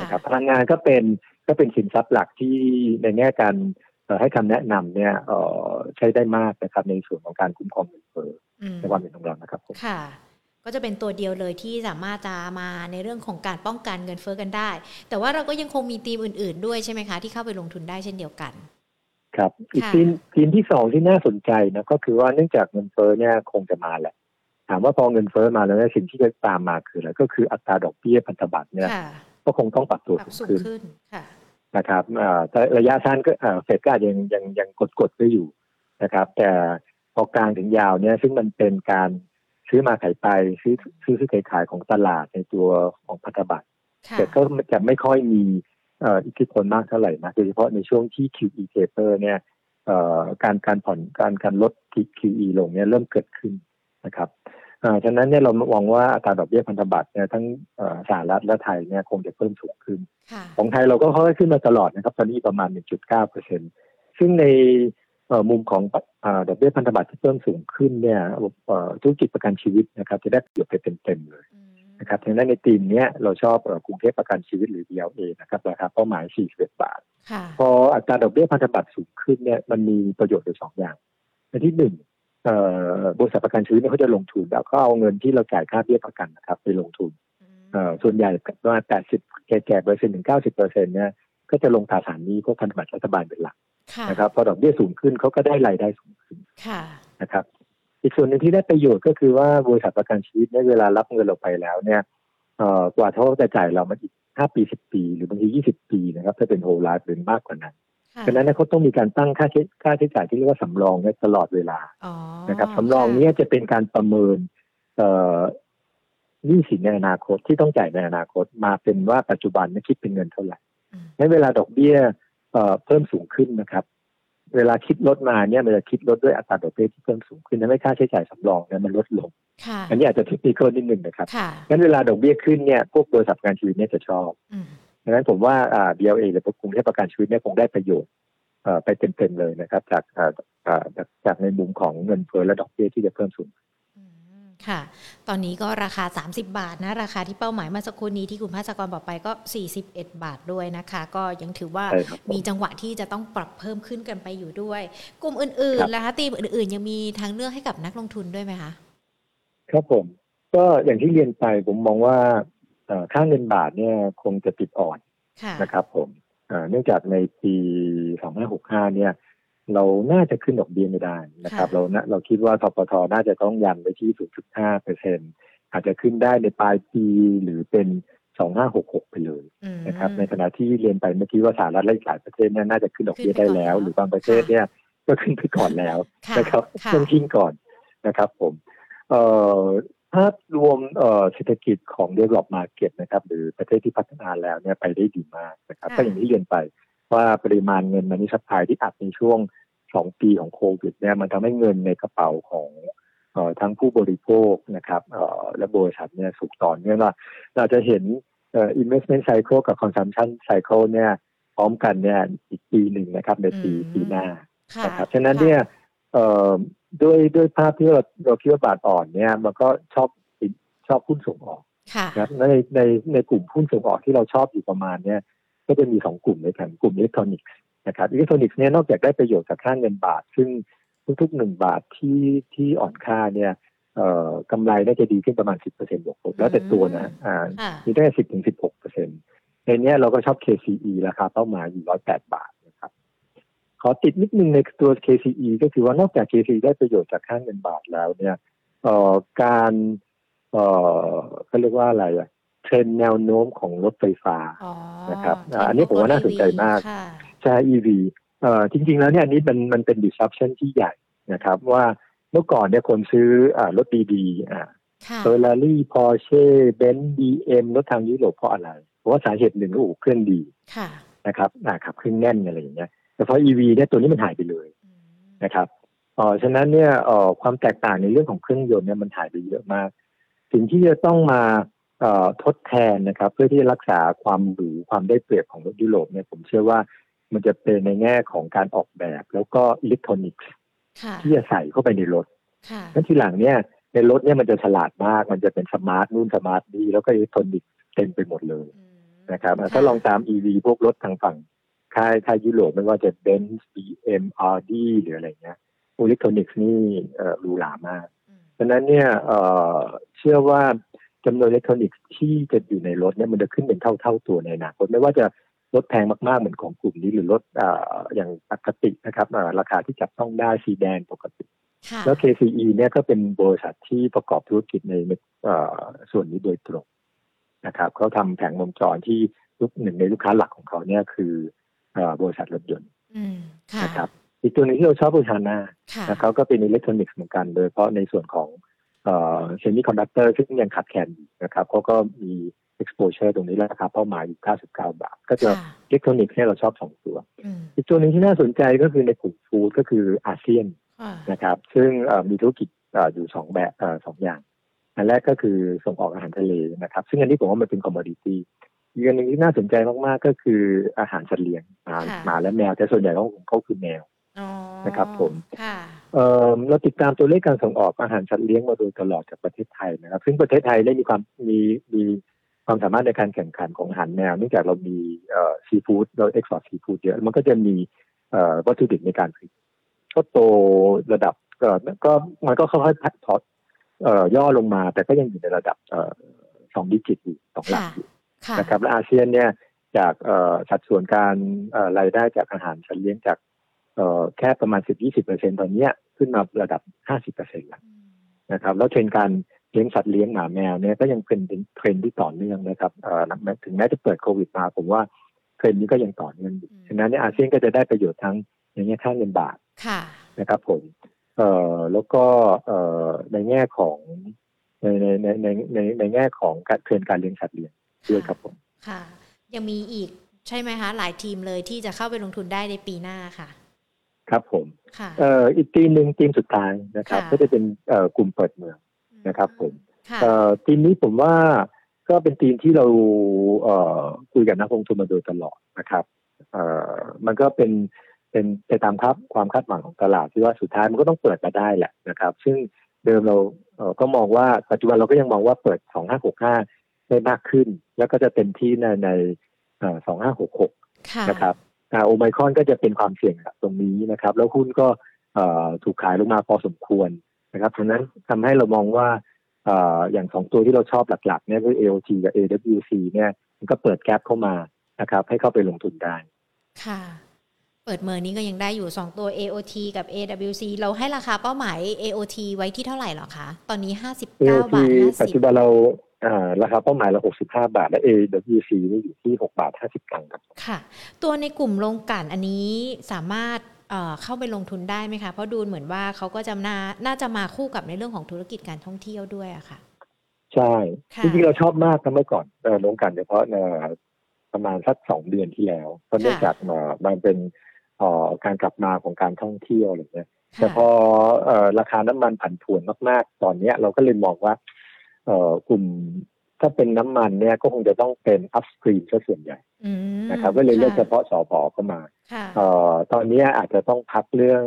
นะครับพลังงานก็เป็นก็เป็นสินทรัพย์หลักที่ในแง่การ ให้คำแนะนำเนี่ยใช้ได้มากนะครับในส่วนของการคุ้มครองเงินเฟ้อในความเป็นของเรานะครับค่ะ ก็จะเป็นตัวเดียวเลยที่สามารถจะมาในเรื่องของการป้องกันเงินเฟ้อกันได้ แต่ว่าเราก็ยังคงมีทีมอื่น ๆ ด้วยใช่ไหมคะ ที่เข้าไปลงทุนได้เช่นเดียวกัน ครับอีกทีมทีมที่สองที่น่าสนใจนะก็คือว่าเนื่องจากเงินเฟ้อเนี่ยคงจะมาแหละถามว่าพอเงินเฟ้อมาแล้วสิ่งที่จะตามมาคืออะไรก็คืออัตราดอกเบี้ยพันธบัตรเนี่ยก็คงต้องปรับตัวสูงขึ้น นะครับแต่ระยะสั้นก็เฟดก็ยังยังยังกดกดไว้อยู่นะครับ แต่พอกลางถึงยาวเนี่ยซึ่งมันเป็นการซื้อมาขายไปซื้อซื้อซื้อขายขายของตลาดในตัวของพันธบัตรแต่ก็จะไม่ค่อยมีอิทธิพลมากเท่าไหร่นะโดยเฉพาะในช่วงที่ QE taper เนี่ยการการผ่อนการการลด QE ลงเนี่ยเริ่มเกิดขึ้นนะครับ ฉะนั้นเนี่ยเรามองว่าอัตราดอกเบี้ยพันธบัตรเนี่ยทั้งสหรัฐและไทยเนี่ยคงจะเพิ่มสูงขึ้น ของไทยเราก็ค่อยขึ้นมาตลอดนะครับตอนนี้ประมาณ 1.9เปอร์เซ็นซึ่งในมุมของดอกเบี้ยพันธบัตรที่เพิ่มสูงขึ้นเนี่ยธุรกิจประกันชีวิตนะครับจะได้ประโยชน์ไปเต็มๆเลยนะครับดังนั้นในทีมนี้เราชอบกรุงเทพประกันชีวิตหรือ BLA นะครับราคาเป้าหมาย 41 บาท พออัตราดอกเบี้ยพันธบัตรสูงขึ้นเนี่ยมันมีประโยชน์อยู่สองอย่างในที่หนึ่ง บริษัทประกันชีวิตเขาจะลงทุนแล้วก็เอาเงินที่เราจ่ายค่าเบี้ยประกันนะครับ ไปลงทุนส่วนใหญ่ประมาณ80แก่ๆเปอร์เซ็นต์ถึง90เปอร์เซ็นต์เนี่ยก็จะลงตราสารนี้พวกพันธบัตรรัฐบาลเป็นหลักนะครับพอดอกเบี้ยสูงขึ้นเขาก็ได้รายได้สูงขึ้นนะครับ อีกส่วนหนึ่งที่ได้ประโยชน์ก็คือว่าบริษัทประกันชีวิตในเวลารับเงินเราไปแล้วเนี่ยเอ่อกว่าเขาจะจ่ายเรามาอีกห้าปีสิบปี หรือบางทียี่สิบปีนะครับ ถ้าเป็นโฮลไลฟ์หรือมากกว่านั้น ฉะนั้นเขาต้องมีการตั้งค่าใช้ค่าใช้จ่ายที่เรียกว่าสำรองไว้ตลอดเวลานะครับสำรองนี้จะเป็นการประเมินเอ่อหนี้สินในอนาคตที่ต้องจ่ายในอนาคตมาเป็นว่าปัจจุบันไม่คิดเป็นเงินเท่าไหร่ในเวลาดอกเบี้ยเอ่อเพิ่มสูงขึ้นนะครับ เวลาคิดลดมาเนี่ยมันจะคิดลดด้วยอัตราดอกเบี้ยที่เพิ่มสูงขึ้นทำให้ค่าใช้จ่ายสำรองเนี่ยมันลดลงอันนี้อาจจะเทคนิคนิดนึงนะครับงั้นเวลาดอกเบี้ยขึ้นเนี่ยพวกบริษัทการชีวิตเนี่ยจะชอบ ดังนั้นผมว่าอ่า BLA หรือกรุงเทพประกันชีวิตเนี่ยคงได้ประโยชน์ไปเต็มๆเลยนะครับ จากจากในมุมของเงินเฟ้อและดอกเบี้ยที่จะเพิ่มสูงค่ะ ตอนนี้ก็ราคา 30 บาทนะ ราคาที่เป้าหมายเมื่อสักครู่นี้ที่คุณภาสกรบอกไปก็ 41 บาทด้วยนะคะ ก็ยังถือว่ามีจังหวะที่จะต้องปรับเพิ่มขึ้นกันไปอยู่ด้วย กลุ่มอื่นๆนะคะตีมอื่นๆ ยังมีทางเลือกให้กับนักลงทุนด้วยไหมคะ ครับผม ก็อย่างที่เรียนไปผมมองว่า ค่าเงินบาทเนี่ยคงจะติดอ่อนนะครับ ผมเนื่องจากในปี 2565 เนี่ย เราน่าจะขึ้นดอกเบี้ยไม่ได้นะครับ เราเราคิดว่าทปทน่าจะต้องยันไปที่ 0.5เปอร์เซ็นอาจจะขึ้นได้ในปลายปีหรือเป็น 2566 ไปเลยนะครับ ในขณะที่เรียนไปเมื่อกี้ว่าสหรัฐและหลายประเทศเนี่ยน่าจะขึ้นดอกเบี้ยได้แล้ว หรือบางประเทศเนี่ยก็ขึ้นไปก่อนแล้วนะครับต้องขึ้นก่อนนะครับ ผม เอ่อ ภาพรวมเศรษฐกิจของ develop market นะครับหรือประเทศที่พัฒนาแล้วเนี่ยไปได้ดีมากนะครับก็อย่างที่เรียนไปว่าปริมาณเงินมันนี่สปายที่อัดในช่วงสองปีของโควิดเนี่ยมันทำให้เงินในกระเป๋าของอทั้งผู้บริโภคนะครับและบริษัทเนี่ยสูงต่อเนื่องว่าเราจะเห็น investment cycle กับ consumption cycle เนี่ยพร้อมกันเนี่ยอีกปีหนึ่งนะครับในปีปีหน้านะครับฉะนั้นเนี่ย ด้วยด้วยภาพที่เราเราคิดว่าบาทอ่อนเนี่ย มันก็ชอบชอบหุ้นส่งออกนะในในในกลุ่มหุ้นส่งออกที่เราชอบอยู่ประมาณเนี่ยก็จะมีสองกลุ่มด้วยกันกลุ่มอิเล็กทรอนิกส์นะครับอิเล็กทรอนิกส์เนี่ยนอกจากได้ประโยชน์จากค่าเงินบาท ซึ่งทุกๆหนึ่งบาทที่ที่อ่อนค่าเนี่ยเอ่อกำไรน่าจะดีขึ้นประมาณสิบเปอร์เซ็นต์บวกแล้วแต่ตัวนะอ่ามีได้สิบถึงสิบหกเปอร์เซ็นต์ในนี้เราก็ชอบ KCE ราคาเป้าหมายอยู่ร้อยแปดบาทนะครับ ขอติดนิดนึงในตัว KCE ก็คือว่านอกจาก KCE ได้ประโยชน์จากค่าเงินบาทแล้วเนี่ยเอ่อการเอ่อเขาเรียกว่าอะไรอะเทรนด์แนวโน้มของรถไฟฟ้านะครับอันนี้ผมว่าน่าสนใจมากใช่ EV เอ่อจริง ๆ แล้วเนี่ยอันนี้มันมันเป็น disruption ที่ใหญ่นะครับ ว่าเมื่อก่อนเนี่ยคนซื้ออ่ารถดีๆอ่าเฟอร์รารี่พอร์เช่เบนซ์บีเอ็มรถทางยุโรปเพราะอะไร เพราะว่าสาเหตุหนึ่งก็อู่เครื่องดีนะครับอ่าขับเครื่องแน่นอะไรอย่างเงี้ย แต่พอ EV เนี่ยตัวนี้มันหายไปเลยนะครับอ๋อฉะนั้นเนี่ยเอ่อความแตกต่างในเรื่องของเครื่องยนต์เนี่ยมันหายไปเยอะมาก สิ่งที่จะต้องมาทดแทนนะครับ เพื่อที่จะรักษาความหรูความได้เปรียบของรถยุโรปเนี่ยผมเชื่อว่ามันจะเป็นในแง่ของการออกแบบ แล้วก็อิเล็กทรอนิกส์ที่จะใส่เข้าไปในรถนั้นทีหลังเนี่ยในรถเนี่ยมันจะฉลาดมาก มันจะเป็น smart นู่น smart นี่แล้วก็อิเล็กทรอนิกส์เต็มไปหมดเลยนะครับถ้าลองตาม EV พวกรถทางฝั่ง ค่ายค่ายยุโรปไม่ว่าจะ Benz BM Audi หรืออะไรเงี้ยอิเล็กทรอนิกส์นี่หรูหรามากฉะนั้นเนี่ยเชื่อว่าจำนวนอิเล็กทรอนิกส์ที่จะอยู่ในรถเนี่ยมันจะขึ้นเป็นเท่าเท่าตัวในอนาคตไม่ว่าจะรถแพงมากๆ เหมือนของกลุ่มนี้หรือรถอย่างปกตินะครับราคาที่จับต้องได้ซีดานปกติ แล้ว KCE เนี่ยก็เป็นบริษัทที่ประกอบธุรกิจในส่วนนี้โดยตรงนะครับเขาทำแผงวงจรที่ลูกหนึ่งในลูกค้าหลักของเขาเนี่ยคือ บริษัทรถยนต์นะครับอีกตัวหนึ่งที่เราชอบก็คือฮานานะครับก็เป็นอิเล็กทรอนิกส์เหมือนกัน โดยเฉพาะในส่วนของเซมิคอนดักเตอร์ซึ่งยังขาดแคลนอยู่นะครับเขาก็มี exposure ตรงนี้ราคาเป้าหมายอยู่ 99 บาท ก็จะอิเล็กทรอนิกส์เนี่ยเราชอบสองตัว อีกตัวหนึ่งที่น่าสนใจก็คือในกลุ่ม food ก็คือเอเชียนนะครับ ซึ่งมีธุรกิจอยู่สองแบบสองอย่าง อันแรกก็คือส่งออกอาหารทะเลนะครับ ซึ่งอันนี้ผมว่ามันเป็น commodity อีกอันหนึ่งที่น่าสนใจมากๆก็คืออาหารสัตว์เลี้ยงหมาและแมวแต่ส่วนใหญ่ของเขาคือแมวนะครับ ผมเราติดตามตัวเลขการส่งออกอาหารสัตว์เลี้ยงมาโดยตลอดจากประเทศไทยนะครับ ซึ่งประเทศไทยได้มีความมีมีความสามารถในการแข่งขันของอาหารแมวเนื่องจากเรามีซีฟู้ดเรา export ซีฟู้ดเยอะมันก็จะมีวัตถุดิบในการผลิตก็โตระดับก็มันก็ค่อยๆพัดถอดย่อลงมา แต่ก็ยังอยู่ในระดับสอง digit อยู่สองหลักอยู่ นะครับและเอเชียนเนี่ยจากสัดส่วนการรายได้จากอาหารสัตว์เลี้ยงจากแค่ประมาณสิบยี่สิบเปอร์เซ็นต์ตอนนี้ขึ้นมาระดับห้าสิบเปอร์เซ็นต์แล้วนะครับ แล้วเทรนด์การเลี้ยงสัตว์เลี้ยงหมาแมวเนี่ยก็ยังเป็นเทรนด์ที่ต่อเนื่องนะครับถึงแม้จะเปิดโควิดมาผมว่าเทรนด์นี้ก็ยังต่อเนื่องอยู่ฉะนั้นเนี่ยเอเชียนก็จะได้ประโยชน์ทั้งในแง่ค่าเงินบาทนะครับผมเอ่อแล้วก็เอ่อในแง่ของในในในในในในแง่ของการเทรนด์การเลี้ยงสัตว์เลี้ยง ด้วยครับผมค่ะ ยังมีอีกใช่ไหมคะ หลายธีมเลยที่จะเข้าไปลงทุนได้ในปีหน้าค่ะ ครับผมเอ่ออีกธีมหนึ่งธีมสุดท้ายนะครับ ก็จะเป็นเอ่อกลุ่มเปิดเมืองนะครับ ผมเอ่อธีมนี้ผมว่าก็เป็นทีมที่เราเอ่อคุยกับนักลงทุนมาโดยตลอดนะครับเอ่อมันก็เป็นเป็นไปตามครับความคาดหวังของตลาดที่ว่าสุดท้ายมันก็ต้องเปิดมาได้แหละนะครับ ซึ่งเดิมเราเก็มองว่าปัจจุบันเราก็ยังมองว่าเปิด 2565 ได้มากขึ้น แล้วก็จะเต็มที่ในใน2566นะครับโอไมคอนก็จะเป็นความเสี่ยงตรงนี้นะครับ แล้วหุ้นก็ถูกขายลงมาพอสมควรนะครับฉะนั้นทำให้เรามองว่าอย่างสองตัวที่เราชอบหลักๆเนี่ยคือ AOT กับ AWC เนี่ยมันก็เปิดแกลบเข้ามานะครับ ให้เข้าไปลงทุนได้ค่ะ เปิดเมอร์นี้ก็ยังได้อยู่ 2 ตัว AOT กับ AWC เราให้ราคาเป้าหมาย AOT ไว้ที่เท่าไหร่หรอคะ ตอนนี้ 59 บาท50ปัจจุบันเรา ราคาเป้าหมายเรา65 บาท และ AWC นี่อยู่ที่ 6 บาท 50 ตังค์ครับค่ะ ตัวในกลุ่มโรงกลั่นอันนี้สามารถเข้าไปลงทุนได้ไหมคะ เพราะดูเหมือนว่าเขาก็จะน่าน่าจะมาคู่กับในเรื่องของธุรกิจการท่องเที่ยวด้วยอะค่ะ ใช่ จริงๆเราชอบมากเมื่อก่อนโรงกลั่นเฉพาะประมาณสักสองเดือนที่แล้วเพราะเนื่องจากมันเป็นการกลับมาของการท่องเที่ยวอะไรเงี้ยแต่พอราคาน้ำมันผันผวนมากๆ ตอนนี้เราก็เลยมองว่า กลุ่มถ้าเป็นน้ำมันเนี่ยก็คงจะต้องเป็นอัพสตรีมซะส่วนใหญ่นะครับก็เลยเลือกเฉพาะสอพอเข้ามาตอนนี้อาจจะต้องพักเรื่อง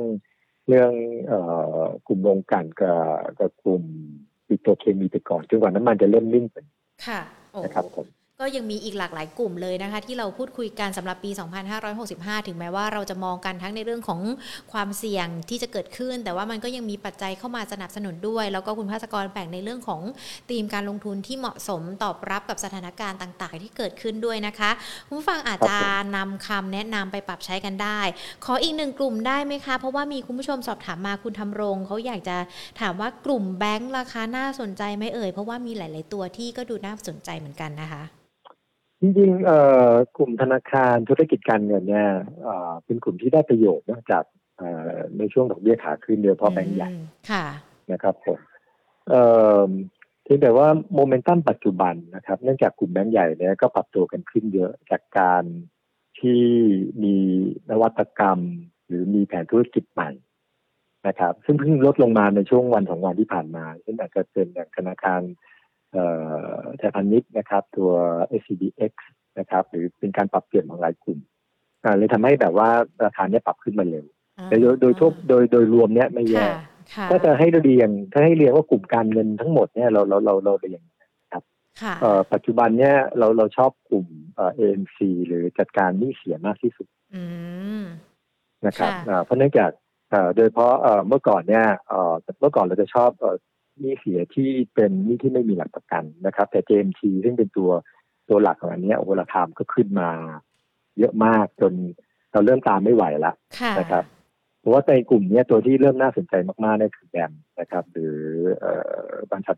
เรื่องกลุ่มโรงกันกับกับกลุ่มปิโตเคมีไปก่อนจนกว่าน้ำมันจะเริ่มนิ่งไปนะครับผม ก็ยังมีอีกหลากหลายกลุ่มเลยนะคะ ที่เราพูดคุยกันสำหรับปี 2565 ถึงแม้ว่าเราจะมองกันทั้งในเรื่องของความเสี่ยงที่จะเกิดขึ้น แต่ว่ามันก็ยังมีปัจจัยเข้ามาสนับสนุนด้วย แล้วก็คุณภาสกรแบ่งในเรื่องของธีมการลงทุนที่เหมาะสมตอบรับกับสถานการณ์ต่างๆ ที่เกิดขึ้นด้วยนะคะคุณฟังอาจจะนำคำแนะนำไปปรับใช้กันได้ ขออีกหนึ่งกลุ่มได้ไหมคะ เพราะว่ามีคุณผู้ชมสอบถามมาคุณทำรงเขาอยากจะถามว่ากลุ่มแบงค์ราคาน่าสนใจไหมเอ่ยเพราะว่ามีหลาย ๆ ตัวที่ก็ดูน่าสนใจเหมือนกันนะคะ จริงๆเอ่อกลุ่มธนาคารธุรกิจการเงินเนี่ยเป็นกลุ่มที่ได้ประโยชน์นจากในช่วงดอกเบี้ยขาขึ้นเดียวเพราะแบงก์ใหญ่นะครับผมเอ่อที่แต่ว่าโมเมนตัมปัจจุบันนะครับ เนื่องจากกลุ่มแบงก์ใหญ่เนี่ยก็ปรับตัวกันขึ้นเยอะจากการที่มีนวัตกรรม หรือมีแผนธุรกิจใหม่นะครับ ซึ่งเพิ่งลดลงมาในช่วงวันสองวันที่ผ่านมาเช่นอาจจะเป็นอย่างธนาคาร ไทยพาณิชย์นะครับตัว SCBX นะครับหรือเป็นการปรับเปลี่ยนของหลายกลุ่มเลยทำให้แบบว่าราคาเนี้ยปรับขึ้นมาเร็วแต่โดยโดยทั่วโดยโดยรวมเนี้ยไม่แย่ถ้าจะให้เรียงถ้าให้เรียงว่ากลุ่มการเงินทั้งหมดเนี่ยเราเราเราเราเรียงครับปัจจุบันเนี้ยเราเราชอบกลุ่มเอ็มซีหรือจัดการหนี้เสียมากที่สุดนะครับเพราะเนื่องจากโดยเพราะเมื่อก่อนเนี่ยเมื่อก่อนเราจะชอบห นี้เสียที่เป็นหนี้ที่ไม่มีหลักประกันนะครับ แต่ JMT ซึ่งเป็นตัวตัวหลักของอันนี้โอราคามก็ขึ้นมา เยอะมากจนเราเริ่มตามไม่ไหวแล้วนะครับเพราะว่าในกลุ่มนี้ตัวที่เริ่มน่าสนใจมากๆนี่คือแบมนะครับ หรือบรรษัท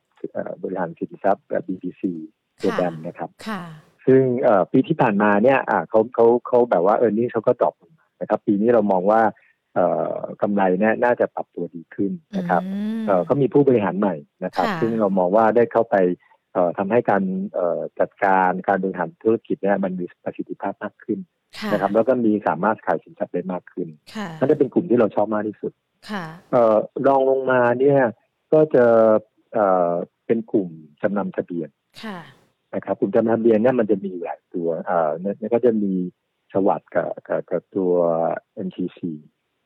บริหารสินทรัพย์แบบ BPC ตัวแบมนะครับซึ่งปีที่ผ่านมาเนี่ยเขาเขาเขาแบบว่าเออร์นี่เขาก็ตอบนะครับ ปีนี้เรามองว่า กำไรเนี่ยน่าจะปรับตัวดีขึ้นนะครับก็มีผู้บริหารใหม่นะครับ ซึ่งเรามองว่าได้เข้าไปทำให้การจัดการการบริหารธุรกิจเนี่ยมันมีประสิทธิภาพมากขึ้นนะครับ แล้วก็มีสามารถขายสินทรัพย์ได้มากขึ้นนั่นจะเป็นกลุ่มที่เราชอบมากที่สุดรองลงมาเนี่ยก็จะเป็นกลุ่มจำนำทะเบียนนะครับกลุ่มจำนำทะเบียนเนี่ยมันจะมีหลายตัวเนี่ยก็จะมีสวัสด์กับกับตัว MTC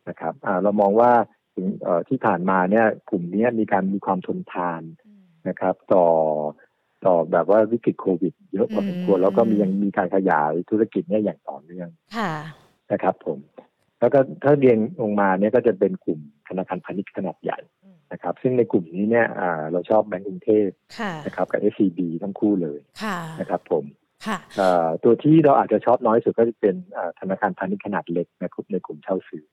นะครับเรามองว่าถึงที่ผ่านมาเนี่ยกลุ่มนี้มีการมีความทนทานนะครับ ต่อต่อแบบว่าวิกฤตโควิด เยอะพอสมควรแล้วก็มียังมีการขยายธุรกิจเนี่ยอย่างต่อเนื่องนะครับ ผม แล้วก็ถ้าเรียงลงมาเนี่ยก็จะเป็นกลุ่มธนาคารพาณิชย์ขนาดใหญ่นะครับ ซึ่งในกลุ่มนี้เนี่ยเราชอบแบงก์กรุงเทพนะครับกับ SCB ทั้งคู่เลยนะครับ ผมตัวที่เราอาจจะชอบน้อยสุดก็จะเป็นธนาคารพาณิชย์ขนาดเล็กในกลุ่มในกลุ่มเช่าซื้อ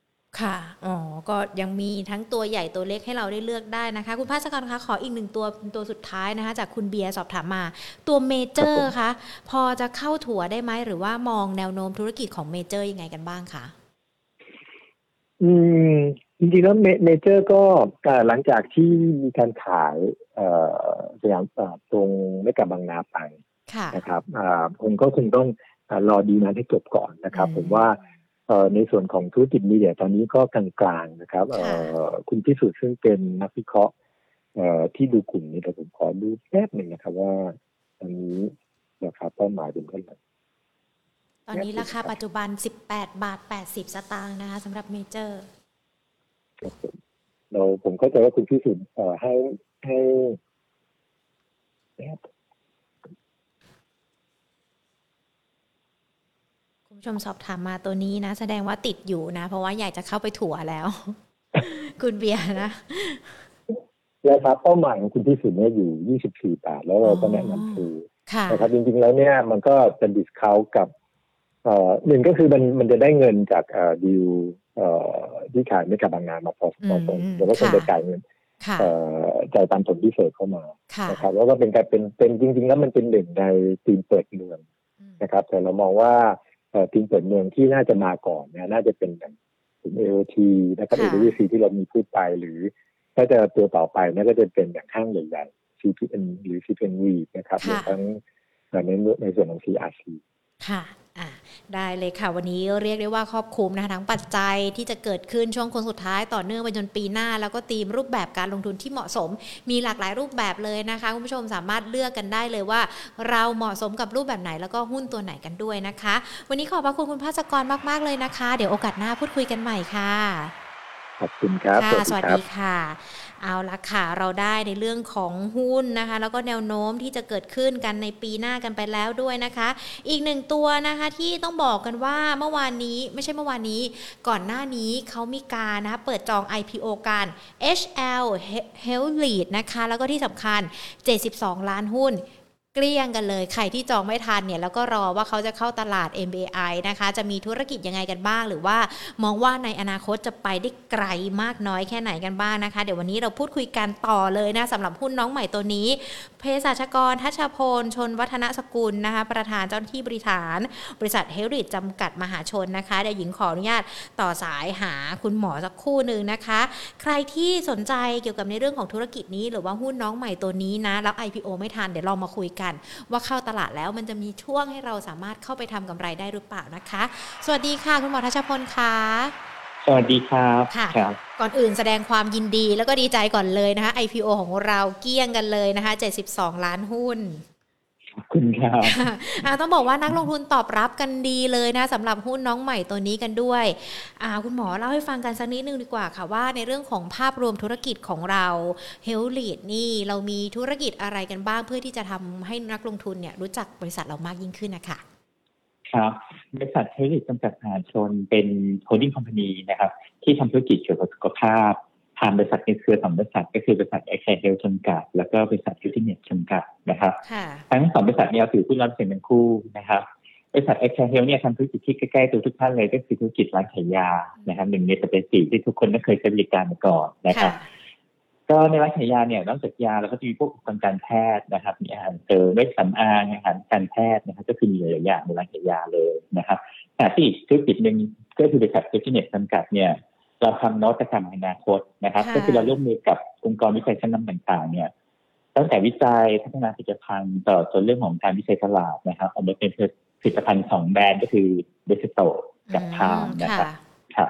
ค่ะ อ๋อ ก็ยังมีทั้งตัวใหญ่ตัวเล็กให้เราได้เลือกได้นะคะ คุณภาสกรคะขออีกหนึ่งตัวตัวสุดท้ายนะคะ จากคุณเบียร์สอบถามมา ตัวเมเจอร์คะพอจะเข้าถัวได้ไหม หรือว่ามองแนวโน้มธุรกิจของเมเจอร์ยังไงกันบ้างคะ อืม จริงๆแล้วเมเจอร์ก็หลังจากที่มีการขายสยามตรงไม่กับบางนาไปนะครับผมก็คงต้องรอดีลนั้นให้จบก่อนนะครับ ผมว่า ในส่วนของธุรกิจมีเดียตอนนี้ก็กลางๆนะครับคุณพิสุทธิ์ซึ่งเป็นนักวิเคราะห์ที่ดูกลุ่มนี้แต่ผมขอดูแป๊บหนึ่งนะครับว่าตอนนี้ราคาเป้าหมายเป็นเท่าไหร่ตอนนี้ราคาปัจจุบัน 18 บาท 80 สตางค์นะคะสำหรับเมเจอร์เราผมเข้าใจว่าคุณพิสุทธิ์ให้ให้ คุณผู้ชมสอบถามมาตัวนี้นะ แสดงว่าติดอยู่นะ เพราะว่าอยากจะเข้าไปถั่วแล้ว คุณเบียร์นะราคาเป้าหมายของคุณพิสุทธิ์เนี่ยอยู่ 24 บาท แล้วเราก็แนะนำซื้อนะครับจริงๆแล้วเนี่ยมันก็จะดิสคาวกับหนึ่งก็คือมันมันจะได้เงินจากดีลที่ขายไม่กับบางงานมาพอสมควรเดี๋ยวก็คงจะจ่ายเงินจ่ายตามผลพิเศษเข้ามานะครับแล้วก็เป็นการเป็นเป็นจริง ๆ แล้วมันเป็นหนึ่งในทีมเปิดเมืองนะครับ แต่เรามองว่า ทีมเปิดเมืองที่น่าจะมาก่อนเนี่ยน่าจะเป็นอย่างถึงเอโอทีนะครับเอโอทีที่เรามีพูดไปหรือ ถ้าจะตัวต่อไปนี่ก็จะเป็นอย่างห้างใหญ่ๆ CPN หรือ CPNV นะครับรวมทั้งในในส่วนของ CRC ค่ะอะ ได้เลยค่ะ วันนี้เรียกได้ว่าครอบคลุมนะคะทั้งปัจจัยที่จะเกิดขึ้นช่วงคนสุดท้ายต่อเนื่องไปจนปีหน้า แล้วก็ตีมรูปแบบการลงทุนที่เหมาะสม มีหลากหลายรูปแบบเลยนะคะคุณผู้ชมสามารถเลือกกันได้เลยว่า เราเหมาะสมกับรูปแบบไหนแล้วก็หุ้นตัวไหนกันด้วยนะคะ วันนี้ขอบพระคุณคุณภาสกรมาก ๆ เลยนะคะ เดี๋ยวโอกาสหน้าพูดคุยกันใหม่ค่ะขอบคุณครับค่ะสวัสดีค่ะ เอาละค่ะ เราได้ในเรื่องของหุ้นนะคะ แล้วก็แนวโน้มที่จะเกิดขึ้นกันในปีหน้ากันไปแล้วด้วยนะคะ อีกหนึ่งตัวนะคะที่ต้องบอกกันว่าเมื่อวานนี้ไม่ใช่เมื่อวานนี้ ก่อนหน้านี้เขามีการนะคะเปิดจอง IPO กัน HL h e l l e a d นะคะ แล้วก็ที่สำคัญ 72 ล้านหุ้น เกลี้ยงกันเลย ใครที่จองไม่ทันเนี่ยแล้วก็รอว่าเขาจะเข้าตลาด MBI นะคะ จะมีธุรกิจยังไงกันบ้าง หรือว่ามองว่าในอนาคตจะไปได้ไกลมากน้อยแค่ไหนกันบ้างนะคะ เดี๋ยววันนี้เราพูดคุยกันต่อเลยนะสำหรับหุ้นน้องใหม่ตัวนี้เภสัชกรทัชพล ชนวัฒนสกุลนะคะ ประธานเจ้าหน้าที่บริหาร บริษัทเฮลริดจำกัดมหาชนนะคะเดี๋ยวหญิงขออนุญาตต่อสายหาคุณหมอสักคู่หนึ่งนะคะ ใครที่สนใจเกี่ยวกับในเรื่องของธุรกิจนี้ หรือว่าหุ้นน้องใหม่ตัวนี้นะแล้ว IPO ไม่ทันเดี๋ยวเรามาคุยกันว่าเข้าตลาดแล้วมันจะมีช่วงให้เราสามารถเข้าไปทำกำไรได้หรือเปล่านะคะ สวัสดีค่ะ คุณหมอทัชพลค่ะสวัสดีครับค่ะก่อนอื่นแสดงความยินดีแล้วก็ดีใจก่อนเลยนะคะ IPO ของเราเกี้ยงกันเลยนะคะ 72 ล้านหุ้น คุณครับต้องบอกว่านักลงทุนตอบรับกันดีเลยนะสำหรับหุ้นน้องใหม่ตัวนี้กันด้วยคุณหมอเล่าให้ฟังกันสักนิดนึงดีกว่าค่ะว่าในเรื่องของภาพรวมธุรกิจของเราเฮลธ์ลีดนี่เรามีธุรกิจอะไรกันบ้างเพื่อที่จะทำให้นักลงทุนเนี่ยรู้จักบริษัทเรามากยิ่งขึ้นนะคะครับบริษัทเฮลธ์ลีดจำกัดมหาชนเป็น holding company นะครับ ที่ทำธุรกิจเกี่ยวกับสุขภาพ ทางบริษัทในเครือสองบริษัทก็คือบริษัทไอแคร์เฮลธ์จำกัดแล้วก็บริษัทเฮลธิเนสจำกัดนะครับทั้งสองบริษัทนี้ถือหุ้นร้อยเปอร์เซ็นต์ทั้งคู่นะครับบริษัทไอแคร์เฮลธ์เนี่ยทำธุรกิจที่ใกล้ๆตัวทุกท่านเลยก็คือธุรกิจร้านขายยานะครับหนึ่งในปัจจัยสี่ที่ทุกคนไม่เคยใช้บริการมาก่อนนะครับก็ในร้านขายยาเนี่ยนอกจากยาแล้วก็จะมีพวกอุปกรณ์การแพทย์นะครับมีอาหารเสริมเวชสำอางอาหารการแพทย์นะครับก็คือมีหลายอย่างในร้านขายยาเลยนะครับแต่ที่อีกธุรกิจหนึ่งก็คือบริษัทเฮลธิเนสจำกัดเนี่ย เราทำนวัตกรรมอนาคตนะครับ ก็คือเราร่วมมือกับองค์กรวิจัยชั้นนำต่างๆ เนี่ยตั้งแต่วิจัยพัฒนาผลิตภัณฑ์ต่อจนเรื่องของการวิจัยตลาดนะครับออกมาเป็นผลิตภัณฑ์สองแบรนด์ก็คือเดสโตกับทามนะครับค่ะ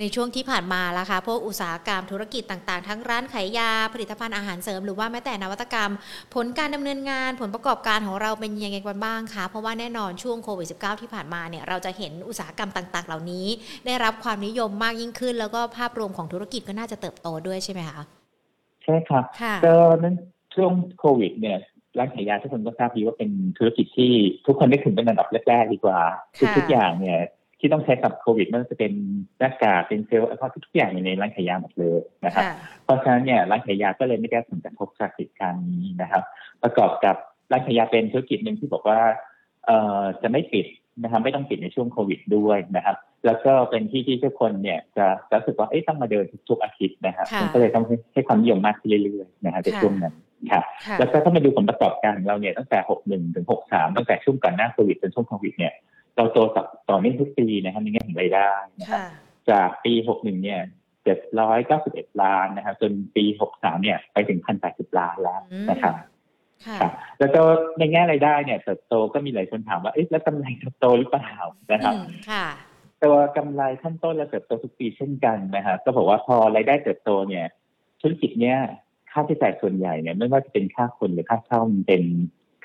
ในช่วงที่ผ่านมาแล้วค่ะพวกอุตสาหกรรมธุรกิจต่างๆ ทั้งร้านขายยาผลิตภัณฑ์อาหารเสริม หรือว่าแม้แต่นวัตกรรม ผลการดำเนินงานผลประกอบการของเราเป็นยังไงกันบ้างคะเพราะว่าแน่นอนช่วงโควิด -19 ที่ผ่านมาเนี่ยเราจะเห็นอุตสาหกรรมต่าง ๆ เหล่านี้ ได้รับความนิยมมากยิ่งขึ้น แล้วก็ภาพรวมของธุรกิจก็น่าจะเติบโตด้วยใช่ไหมคะใช่ครับก็นั้นช่วงโควิดเนี่ยร้านขายยาทุกคนก็ทราบดีว่าเป็นธุรกิจที่ทุกคนได้ถึงเป็นอันดับแรกๆดีกว่าทุกอย่างเนี่ย ที่ต้องใช้กับโควิดมันจะเป็นหน้ากากเป็นเซลล์อะไรทุกอย่างในร้านขายยาหมดเลยนะครับ เพราะฉะนั้นเนี่ยร้านขายยาก็เลยไม่ได้ผลกระทบจากเหตุการณ์นี้นะครับ ประกอบกับร้านขายยาเป็นธุรกิจหนึ่งที่บอกว่าเอ่อจะไม่ปิดนะครับไม่ต้องปิดในช่วงโควิดด้วยนะครับ แล้วก็เป็นที่ที่ทุกคนเนี่ยจะรู้สึกว่าเอ๊ะต้องมาเดินทุกๆอาทิตย์นะครับค่ะมันก็เลยต้องให้ความนิยมมากขึ้นเรื่อยๆนะครับในค่ะช่วงนั้นครับค่ะแล้วก็ถ้ามาดูผลประกอบการของเราเนี่ยตั้งแต่ 61 ถึง 63 ตั้งแต่ช่วงก่อนหน้าโควิดจนช่วงโควิดเนี่ย เราโตต่อต่อเนื่องทุกปีนะครับในแง่ของรายได้นะครับค่ะจากปี 61 เนี่ย 791 ล้านนะครับ จนปี 63 เนี่ย ไปถึง 1,080 ล้านแล้วนะครับค่ะครับแล้วก็ในแง่รายได้เนี่ยเติบโตก็มีหลายคนถามว่า เอ๊ะแล้วกำไรเติบโตหรือเปล่านะครับอืมค่ะตัวกำไรขั้นต้นและเติบโตทุกปีเช่นกันนะครับก็บอกว่าพอรายได้เติบโตเนี่ย ธุรกิจเนี่ยค่าใช้จ่ายส่วนใหญ่เนี่ยไม่ว่าจะเป็นค่าคนหรือค่าเช่ามันเป็น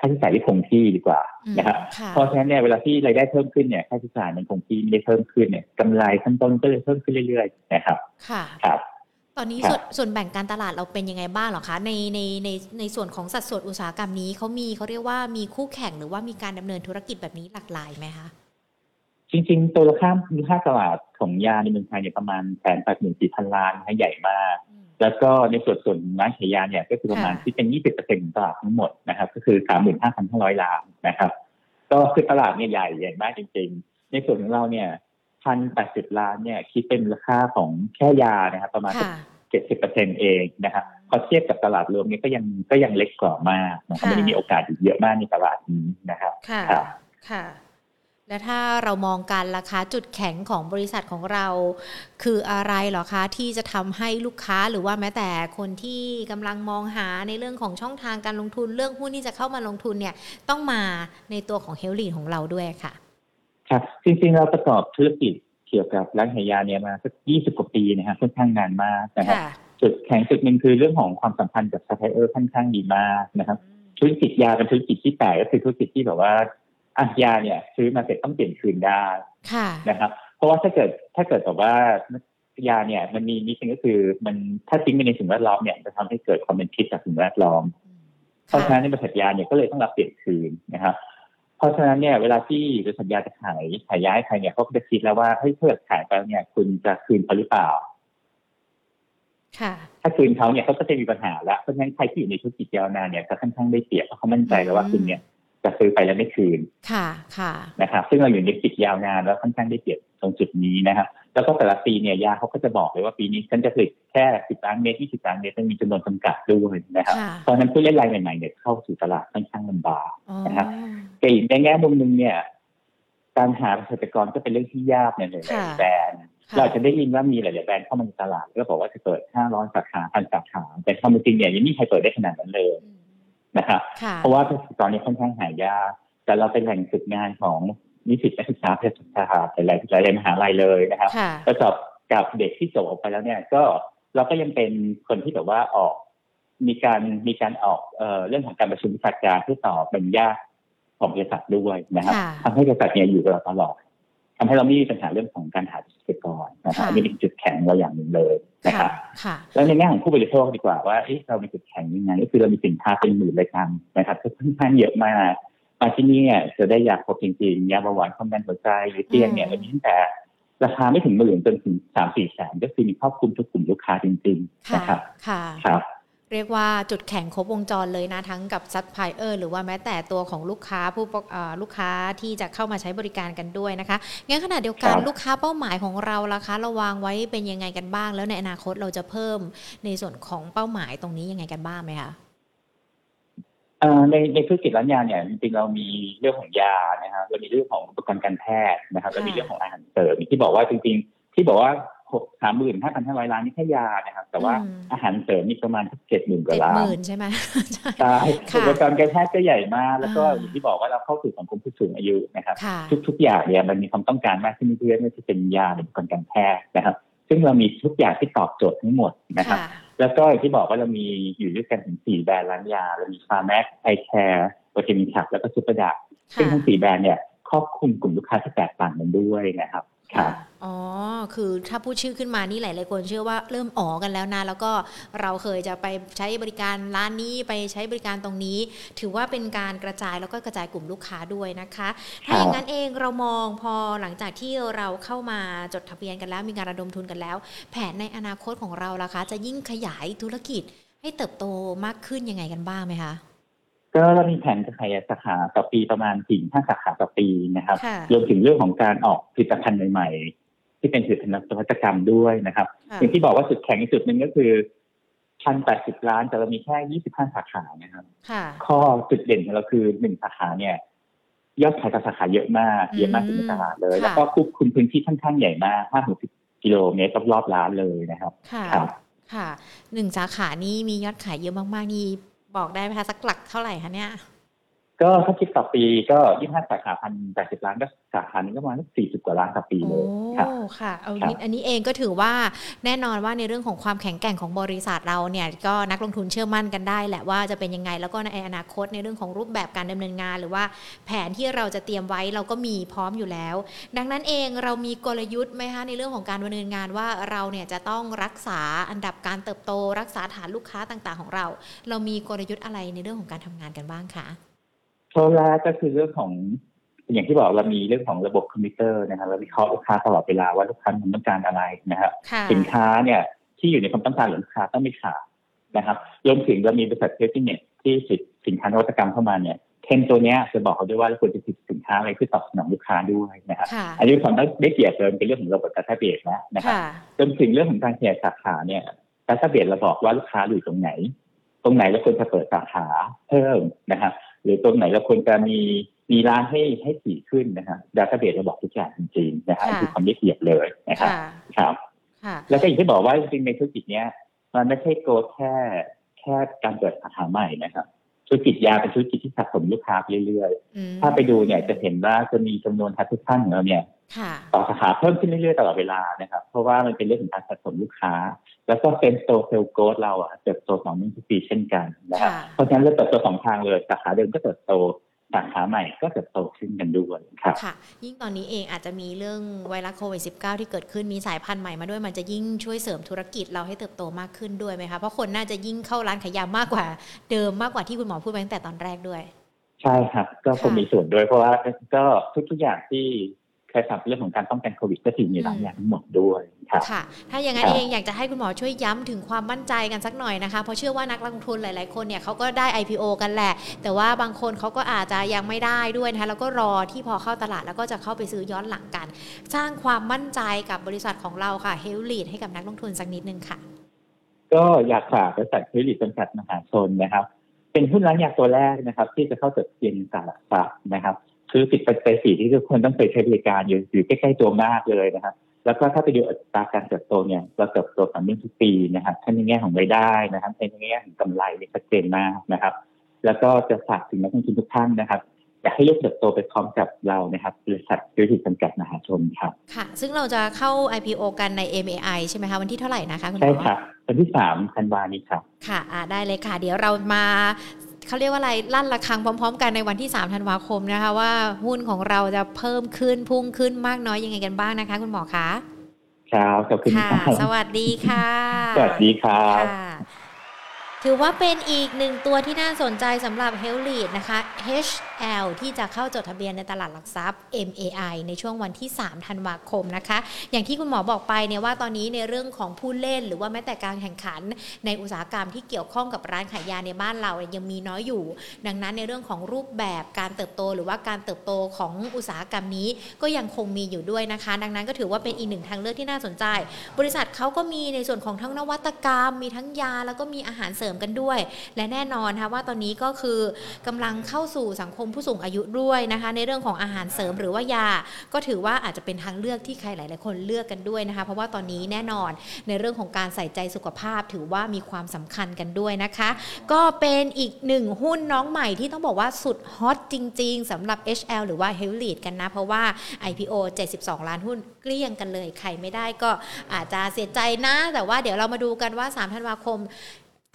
ค่าใช้จ่ายที่คงที่ดีกว่าอืมนะครับค่ะเพราะฉะนั้นเนี่ยเวลาที่รายได้เพิ่มขึ้นเนี่ยค่าใช้จ่ายมันคงที่ไม่ได้เพิ่มขึ้นเนี่ยกำไรขั้นต้นก็เลยเพิ่มขึ้นเรื่อยๆนะครับค่ะครับ ตอนนี้ครับส่วนส่วนแบ่งการตลาดเราเป็นยังไงบ้างเหรอคะในในในในส่วนของสัดส่วนอุตสาหกรรมนี้เขามีเขาเรียกว่ามีคู่แข่งหรือว่ามีการดำเนินธุรกิจแบบนี้หลากหลายไหมคะจริงๆ ตัวราคามูลค่าตลาดของยาในเมืองไทยเนี่ยประมาณแสนแปดหมื่นสี่พันล้านนะใหญ่มาก แล้วก็ในส่วนส่วนร้านขายยาเนี่ยก็คือประมาณค่ะที่เป็น 20%ของตลาดทั้งหมดนะครับ ก็คือ 35,500 ล้านนะครับ ก็คือตลาดเนี่ยใหญ่ใหญ่มากจริง ๆ ในส่วนของเราเนี่ยพันแปดสิบล้านเนี่ยคิดเป็นมูลค่าของแค่ยานะครับประมาณค่ะเจ็ดสิบเปอร์เซ็นเองนะครับพอเทียบกับตลาดรวมเนี่ยก็ยังก็ยังเล็กกว่ามากนะครับค่ะมันยังมีโอกาสอีกเยอะมากในตลาดนี้นะครับค่ะครับค่ะ และถ้าเรามองการราคาจุดแข็งของบริษัทของเรา คืออะไรเหรอคะที่จะทำให้ลูกค้าหรือว่าแม้แต่คนที่กำลังมองหาในเรื่องของช่องทางการลงทุนเรื่องหุ้นที่จะเข้ามาลงทุนเนี่ยต้องมาในตัวของเฮลธ์ลีดของเราด้วยค่ะครับจริงๆเราประกอบธุรกิจเกี่ยวกับร้านขายยาเนี่ยมาสักยี่สิบกว่าปีนะครับค่อนข้างนานมากนะครับค่ะจุดแข็งจุดหนึ่งคือเรื่องของความสัมพันธ์กับซัพพลายเออร์ค่อนข้างดีมากนะครับธุรกิจยาเป็นธุรกิจที่แปลกก็คือธุรกิจที่แบบว่า อะยาเนี่ยซื้อมาเสร็จต้องเปลี่ยนคืนได้ค่ะนะครับ เพราะว่าถ้าเกิดถ้าเกิดแบบว่ายาเนี่ยมันมีนิดนึงก็คือ มันถ้าทิ้งไปในสิ่งแวดล้อมเนี่ยจะทำให้เกิดความเป็นพิษจากสิ่งแวดล้อม เพราะฉะนั้นในบริษัทยาเนี่ยก็เลยต้องรับเปลี่ยนคืนนะครับ เพราะฉะนั้นเนี่ยเวลาที่บริษัทยาจะขายขายยาให้ใครเนี่ยเขาก็จะคิดแล้วว่าเฮ้ยถ้าเกิดขายไปเนี่ย คุณจะคืนเขาหรือเปล่าค่ะถ้าคืนเขาเนี่ยเขาก็จะมีปัญหาแล้วเพราะฉะนั้นใครที่อยู่ในธุรกิจยาวนานเนี่ยจะค่อนข้างได้เปรียบเพราะเขามั่นใจแล้วว่าคุณเนี่ย จะซื้อไปแล้วไม่คืน ค่ะ ค่ะนะครับซึ่งเราอยู่ในธุรกิจยาวนานแล้วค่อนข้างได้เปรียบตรงจุดนี้นะครับแล้วก็แต่ละปีเนี่ยยาเขาก็จะบอกเลยว่าปีนี้ฉันจะผลิตแค่สิบล้านเมตรยี่สิบล้านเมตรมันมีจำนวนจำกัดด้วยนะครับค่ะเพราะฉะนั้นผู้เล่นรายใหม่ๆเนี่ยเข้าสู่ตลาดค่อนข้างลำบากอ๋อนะครับแต่อีกในแง่มุมหนึ่งเนี่ย การหาเกษตรกรก็เป็นเรื่องที่ยากในหลายค่ะๆแบรนด์ค่ะเราจะได้ยินว่ามีหลาย ๆ แบรนด์เข้ามาในตลาด ก็บอกว่าจะเปิด 500 สาขาพันสาขา แต่ความเป็นจริงเนี่ยยังไม่มีใครเปิดได้ขนาดนั้นเลยอืม นะครับค่ะเพราะว่าเกษตรกรเนี่ยค่อนข้างหายาก แต่เราเป็นแหล่งฝึกงานของนิสิตนักศึกษาเภสัชศาสตร์หลายๆหลายๆมหาลัยเลยนะครับค่ะประกอบกับเด็กที่จบออกไปแล้วเนี่ย ก็เราก็ยังเป็นคนที่แบบว่าออก มีการมีการออกเอ่อเรื่องของการประชุมวิชาการเพื่อตอบเป็นญาติของบริษัทด้วยนะครับค่ะทำให้บริษัทเนี่ยอยู่กับเราตลอด ทำให้เราไม่มีปัญหาเรื่องของการหาเกษตรกรนะครับค่ะอันนี่เป็นจุดแข็งเราอย่างหนึ่งเลยนะคค่ะรับค่ะแล้วในแง่ของผู้บริโภคดีกว่าว่าเอ๊ะเรามีจุดแข็งยังไงก็คือเรามีสินค้าเป็นหมื่นรายการนะครับก็ค่อนข้างเยอะมากมาที่นี่เนี่ยจะได้ยาครบจริงๆยาเบาหวานความดันหัวใจหรือเตียงเนี่ยอืมเรามีตั้งแต่ราคาไม่ถึงหมื่นจนถึงสามสี่แสนก็คือมีครอบคลุมทุกกลุ่มลูกค้าจริงๆค่ะนะครับค่ะครับ เรียกว่าจุดแข็งครบวงจรเลยนะทั้งกับซัพพลายเออร์หรือว่าแม้แต่ตัวของลูกค้าผู้ลูกค้าที่จะเข้ามาใช้บริการกันด้วยนะคะงั้นขณะเดียวกันลูกค้าเป้าหมายของเราล่ะคะเราวางไว้เป็นยังไงกันบ้าง แล้วในอนาคตเราจะเพิ่มในส่วนของเป้าหมายตรงนี้ยังไงกันบ้างไหมคะในในธุรกิจร้านยาเนี่ยจริงๆเรามีเรื่องของยานะครับเรามีเรื่องของอุปกรณ์การแพทย์นะครับเรามีเรื่องของอาหารเสริมที่บอกว่าจริงๆ ที่บอกว่า สามหมื่นห้าพันห้าร้อยล้านนี่แค่ยานะครับ แต่ว่าอืมอาหารเสริมนี่ประมาณเจ็ดหมื่นกว่าเจ็ดล้าหมื่นล้านใช่ไหมใช่ใช่ค่ะอุปกรณ์การแพทย์ก็ใหญ่มาก แล้วก็อ่าอย่างที่บอกว่าเราเข้าสู่สังคมผู้สูงอายุนะครับค่ะทุกๆอย่างเนี่ยมันมีความต้องการมากขึ้นเรื่อยๆไม่ว่าจะเป็นยาหรืออุปกรณ์การแพทย์นะครับ ซึ่งเรามีทุกอย่างที่ตอบโจทย์ทั้งหมดนะครับค่ะแล้วก็อย่างที่บอกว่าเรามีอยู่ด้วยกันถึงสี่แบรนด์ร้านยาเรามี Pharmax iCare Protein Club แล้วก็ Super Drug ซึ่งทั้งสี่แบรนด์เนี่ยครอบคลุมกลุ่มลูกค้าที่แตกต่างกันด้วยนะครับ ครับอ๋อ คือถ้าพูดชื่อขึ้นมานี่หลายๆคนเชื่อว่าเริ่มอ๋อกันแล้วนะ แล้วก็เราเคยจะไปใช้บริการร้านนี้ไปใช้บริการตรงนี้ ถือว่าเป็นการกระจายแล้วก็กระจายกลุ่มลูกค้าด้วยนะคะ ถ้าอย่างนั้นเองเรามองพอหลังจากที่เราเข้ามาจดทะเบียนกันแล้ว มีการระดมทุนกันแล้ว แผนในอนาคตของเราล่ะคะ จะยิ่งขยายธุรกิจให้เติบโตมากขึ้นยังไงกันบ้างไหมคะ ก็เรามีแผนจะขยายสาขาต่อปีประมาณสี่ห้าสาขาต่อปีนะครับค่ะรวมถึงเรื่องของการออกผลิตภัณฑ์ใหม่ที่เป็นผลิตภัณฑ์นวัตกรรมด้วยนะครับอย่างที่บอกว่าจุดแข็งอีกจุดหนึ่งก็คือพันแปดสิบล้านแต่เรามีแค่ยี่สิบห้าสาขานะครับข้อจุดเด่นของเราคือหนึ่งสาขาเนี่ยยอดขายต่อสาขาเยอะมากเยอะมากในตลาดเลย แล้วก็ควบคุมพื้นที่ค่อนข้างใหญ่มากห้าถึงสิบกิโลเมตรรอบร้านเลยนะครับค่ะค่ะหนึ่งสาขานี้มียอดขายเยอะมากๆนี่ บอกได้ไหมคะสักหลักเท่าไหร่คะเนี่ย ก็ถ้าคิดต่อปีก็ยี่ห้าสาขาพันแปดสิบล้านก็สาขานี้ก็ประมาณสี่สิบกว่าล้านต่อปีเลยค่ะค่ะเอาอันนี้เองก็ถือว่าแน่นอนว่าในเรื่องของความแข็งแกร่งของบริษัทเราเนี่ยก็นักลงทุนเชื่อมั่นกันได้แหละว่าจะเป็นยังไงแล้วก็ในอนาคตในเรื่องของรูปแบบการดำเนินงาน หรือว่าแผนที่เราจะเตรียมไว้เราก็มีพร้อมอยู่แล้ว ดังนั้นเองเรามีกลยุทธ์ไหมคะในเรื่องของการดำเนินงานว่าเราเนี่ยจะต้องรักษาอันดับการเติบโต รักษาฐานลูกค้าต่างๆ ของเรา เรามีกลยุทธ์อะไรในเรื่องของการทำงานกันบ้างคะ ข้อแรกก็คือเรื่องของ อย่างที่บอกเรามีเรื่องของระบบคอมพิวเตอร์นะครับเราวิเคราะห์ลูกค้าตลอดเวลาว่าลูกค้าต้องการอะไรนะครับสินค้าเนี่ยที่อยู่ในความต้องการของลูกค้าต้องไม่ขาดนะครับรวมถึงเรามีบริษัท trading เนี่ยที่สิสินค้านวัตกรรมเข้ามาเนี่ยเทรนด์ตัวนี้จะบอกเขาด้วยว่าเราควรจะติดสินค้าอะไรเพื่อตอบสนองลูกค้าด้วยนะครับอันนี้ความได้เกียรติเดินเป็นเรื่องของระบบการทัเบียแล้วนะครับรวมถึงเรื่องของการขยายสาขาเนี่ยการทัเบียเราบอกว่าลูกค้าอยู่ตรงไหน ตรงไหนเราควรจะเปิดสาขาเพิ่มนะครับ หรือตรงไหนเราควรจะมีมีร้านให้ให้ถี่ขึ้นนะฮะดัตต้าเบสเราบอกทุกอย่างจริงๆนะฮะคือความละเอียดเลยนะครับครับแล้วก็อย่างที่บอกว่าจริงๆในธุรกิจเนี้ยมันไม่ใช่โกแค่แค่การเปิดสาขาใหม่นะครับธุรกิจยาเป็นธุรกิจที่สะสมลูกค้าไปเรื่อยๆ ถ้าไปดูเนี่ยจะเห็นว่าจะมีจำนวนทัทุกท่านของเราเนี่ย ต่อสาขาเพิ่มขึ้นเรื่อยๆตลอดเวลานะครับ เพราะว่ามันเป็นเรื่องของการสะสมลูกค้า แล้วก็เป็นโตเซลโกดเราอะเติบโตสองนึ่งทุกปีเช่นกันนะครับเพราะฉะนั้นเราเติบโตสองทางเลยสาขาเดิมก็เติบโตสาขาใหม่ก็จะโตขึ้นกันด้วยครับค่ะ ยิ่งตอนนี้เองอาจจะมีเรื่องไวรัสโควิด -19 ที่เกิดขึ้นมีสายพันธุ์ใหม่มาด้วยมันจะยิ่งช่วยเสริมธุรกิจเราให้เติบโตมากขึ้นด้วยไหมคะ เพราะคนน่าจะยิ่งเข้าร้านขายยามากกว่า เดิมมากกว่าที่คุณหมอพูดไปตั้งแต่ตอนแรกด้วย ใช่ครับ ก็คงมีส่วนด้วยเพราะว่าก็ทุกๆอย่างที่ คล้ายๆเรื่องของการป้องกันโควิดก็ถือมีหลายอย่างทั้งหมดด้วยครับค่ะ ถ้าอย่างนั้นเองอยากจะให้คุณหมอช่วยย้ำถึงความมั่นใจกันสักหน่อยนะคะ เพราะเชื่อว่านักลงทุนหลาย ๆ คนเนี่ยเขาก็ได้ IPO กันแหละ แต่ว่าบางคนเขาก็อาจจะยังไม่ได้ด้วยนะคะแล้วก็รอที่พอเข้าตลาดแล้วก็จะเข้าไปซื้อย้อนหลังกัน สร้างความมั่นใจกับบริษัทของเราค่ะเฮลลีดให้กับนักลงทุนสักนิดนึงค่ะ ก็อยากฝากบริษัทเฮลลีดจำกัดมหาชนนะครับ เป็นหุ้นร้านยาตัวแรกนะครับ ที่จะเข้าจดทะเบียนตลาดหลักทรัพย์นะครับ คือสิดปัจจัยสี่ที่ทุกคนต้องเคยใช้บริการอยู่อยู่ใกล้ๆตัวมากเลยนะครับแล้วก็ถ้าไปดูอัตราการเติบโตเนี่ยเราเติบโตต่อเนื่องทุกปีนะครับทั้งในแง่ของรายได้นะครับในแง่ของกำไรชัดเจนมากนะครับ แล้วก็จะฝากถึงนักลงทุนทุกท่านนะครับอยากให้ลูกเติบโตไปพร้อมกับเรานะครับบริษัทธุรกิจจำกัดมหาชนครับค่ะ ซึ่งเราจะเข้า IPO กันใน MAI ใช่ไหมคะ วันที่เท่าไหร่นะคะคุณหมอใช่ครับวันที่สามธันวานี้ครับค่ะได้เลยค่ะ เดี๋ยวเรามา เขาเรียกว่าอะไรลั่นระฆังพร้อม ๆ กันในวันที่ 3 ธันวาคมนะคะ ว่าหุ้นของเราจะเพิ่มขึ้นพุ่งขึ้นมากน้อยยังไงกันบ้างนะคะ คุณหมอคะครับขอบคุณค่ะ สวัสดีค่ะ สวัสดีครับ ถือว่าเป็นอีกหนึ่งตัวที่น่าสนใจสำหรับ h e l l e a d นะคะ HL ที่จะเข้าจดทะเบียนในตลาดหลักทรัพย์ MAI ในช่วงวันที่ 3 ธันวาคมนะคะ อย่างที่คุณหมอบอกไปเนี่ยว่าตอนนี้ในเรื่องของผู้เล่น หรือว่าแม้แต่การแข่งขัน ในอุตสาหกรรมที่เกี่ยวข้องกับร้านขายยาในบ้านเรายังมีน้อยอยู่ ดังนั้นในเรื่องของรูปแบบการเติบโต หรือว่าการเติบโตของอุตสาหกรรมนี้ก็ยังคงมีอยู่ด้วยนะคะ ดังนั้นก็ถือว่าเป็นอีกหนึ่งทางเลือกที่น่าสนใจ บริษัทเขาก็มีในส่วนของทั้งนวัตกรรม มีทั้งยาแล้วก็มีอาหารเสริมกันด้วย และแน่นอนค่ะว่าตอนนี้ก็คือกำลังเข้าสู่สังคมผู้สูงอายุด้วยนะคะ ในเรื่องของอาหารเสริมหรือว่ายา ก็ถือว่าอาจจะเป็นทางเลือกที่ใครหลาย ๆ คนเลือกกันด้วยนะคะ เพราะว่าตอนนี้แน่นอนในเรื่องของการใส่ใจสุขภาพถือว่ามีความสำคัญกันด้วยนะคะ ก็เป็นอีกหนึ่งหุ้นน้องใหม่ที่ต้องบอกว่าสุดฮอตจริง ๆสำหรับ HL หรือว่า h e l l e a d กันนะ เพราะว่า IPO 72 ล้านหุ้นเกลี้ยงกันเลย ใครไม่ได้ก็อาจจะเสียใจนะ แต่ว่าเดี๋ยวเรามาดูกันว่า 3 ธันวาคม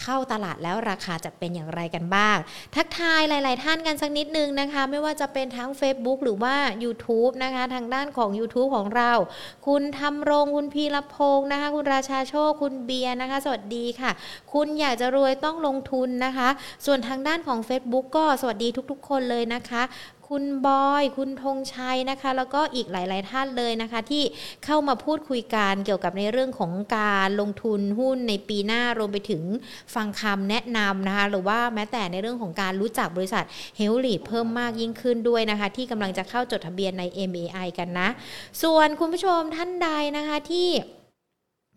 เข้าตลาดแล้วราคาจะเป็นอย่างไรกันบ้าง ทักทายหลาย ๆ ท่านกันสักนิดนึงนะคะ ไม่ว่าจะเป็นทั้ง Facebook หรือว่า YouTube นะคะ ทางด้านของ YouTube ของเรา คุณทำรงคุณพีรพงศ์นะคะ คุณราชาโชค คุณเบียร์นะคะ สวัสดีค่ะ คุณอยากจะรวยต้องลงทุนนะคะ ส่วนทางด้านของ Facebook ก็สวัสดีทุก ๆ คนเลยนะคะ คุณบอย คุณธงชัยนะคะ แล้วก็อีกหลาย ๆ ท่านเลยนะคะ ที่เข้ามาพูดคุยกันเกี่ยวกับในเรื่องของการลงทุนหุ้นในปีหน้ารวมไปถึงฟังคำแนะนำนะคะ หรือว่าแม้แต่ในเรื่องของการรู้จักบริษัทเฮลลีดเพิ่มมากยิ่งขึ้นด้วยนะคะ ที่กำลังจะเข้าจดทะเบียนใน MAI กันนะ ส่วนคุณผู้ชมท่านใดนะคะที่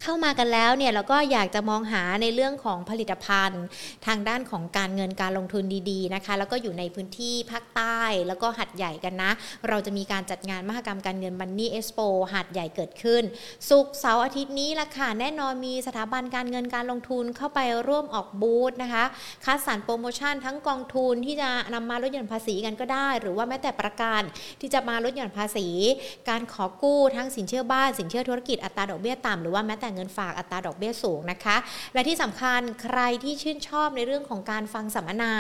เข้ามากันแล้วเนี่ยเราก็อยากจะมองหาในเรื่องของผลิตภัณฑ์ ทางด้านของการเงินการลงทุนดีๆนะคะ แล้วก็อยู่ในพื้นที่ภาคใต้แล้วก็หัดใหญ่กันนะ เราจะมีการจัดงานมหกรรมการเงินมันนี่เอ็กซ์โปหัดใหญ่เกิดขึ้น สุกเสาร์อาทิตย์นี้ละค่ะ แน่นอนมีสถาบันการเงินการลงทุนเข้าไปร่วมออกบูธนะคะคัดสรรโปรโมชั่นทั้งกองทุนที่จะนำมาลดหย่อนภาษีกันก็ได้ หรือว่าแม้แต่ประกันที่จะมาลดหย่อนภาษี การขอกู้ทั้งสินเชื่อบ้านสินเชื่อธุรกิจอัตราดอกเบี้ยต่ำหรือว่าแม้แต่เงินฝากอัตราดอกเบี้ยสูงนะคะ และที่สำคัญใครที่ชื่นชอบในเรื่องของการฟังสัมมนา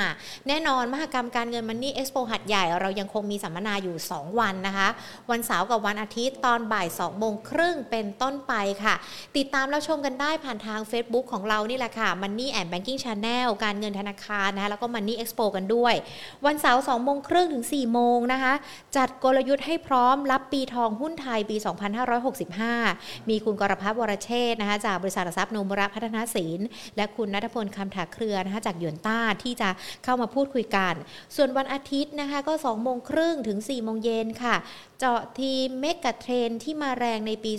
แน่นอนมหกรรมการเงินมันนี่เอ็กซ์โปหัดใหญ่เรายังคงมีสัมมนาอยู่ 2 วันนะคะ วันเสาร์กับวันอาทิตย์ตอนบ่าย2โมงครึ่งเป็นต้นไปค่ะ ติดตามแล้วชมกันได้ผ่านทาง Facebook ของเรานี่แหละค่ะ Money and Banking Channel การเงินธนาคารนะคะแล้วก็ Money Expo กันด้วย วันเสาร์2โมงครึ่งถึง4โมงนะคะ จัดกลยุทธ์ให้พร้อมรับปีทองหุ้นไทยปี 2565 มีคุณกรพัฒน์วรเชษนะคะจากบริษัทหลักทรัพย์โนมระพัฒนาศิลป์และคุณณัฐพลคำถาเครือนะคะจากหยวนต้าที่จะเข้ามาพูดคุยกัน ส่วนวันอาทิตย์นะคะก็2โมงครึ่งถึง4โมงเย็นค่ะ เจาะธีม megatrend ที่มาแรงในปี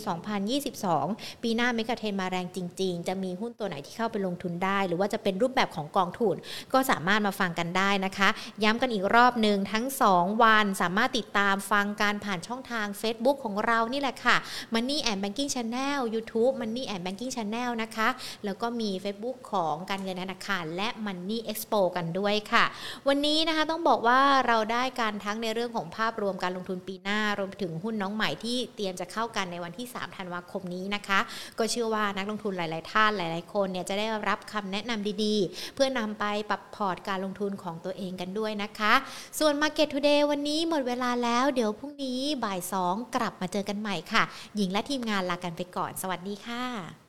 2022 ปีหน้า megatrend มาแรงจริง ๆ จะมีหุ้นตัวไหนที่เข้าไปลงทุนได้ หรือว่าจะเป็นรูปแบบของกองทุน ก็สามารถมาฟังกันได้นะคะ ย้ำกันอีกรอบหนึ่งทั้ง 2 วันสามารถติดตามฟังกันผ่านช่องทาง Facebook ของเรานี่แหละค่ะ Money and Banking Channel YouTube Money and Banking Channel นะคะ แล้วก็มี Facebook ของการเงินธนาคาร และ Money Expo กันด้วยค่ะ วันนี้นะคะต้องบอกว่าเราได้การทั้งในเรื่องของภาพรวมการลงทุนปีหน้ารวมถึงหุ้นน้องใหม่ที่เตรียมจะเข้ากันในวันที่ 3 ธันวาคมนี้นะคะ ก็เชื่อว่านักลงทุนหลาย ๆ ท่านหลาย ๆ คนเนี่ยจะได้รับคำแนะนำดีๆ เพื่อนำไปปรับพอร์ตการลงทุนของตัวเองกันด้วยนะคะ ส่วน Market Today วันนี้หมดเวลาแล้ว เดี๋ยวพรุ่งนี้บ่าย 2 กลับมาเจอกันใหม่ค่ะ หญิงและทีมงานลากันไปก่อน สวัสดีค่ะค่ะ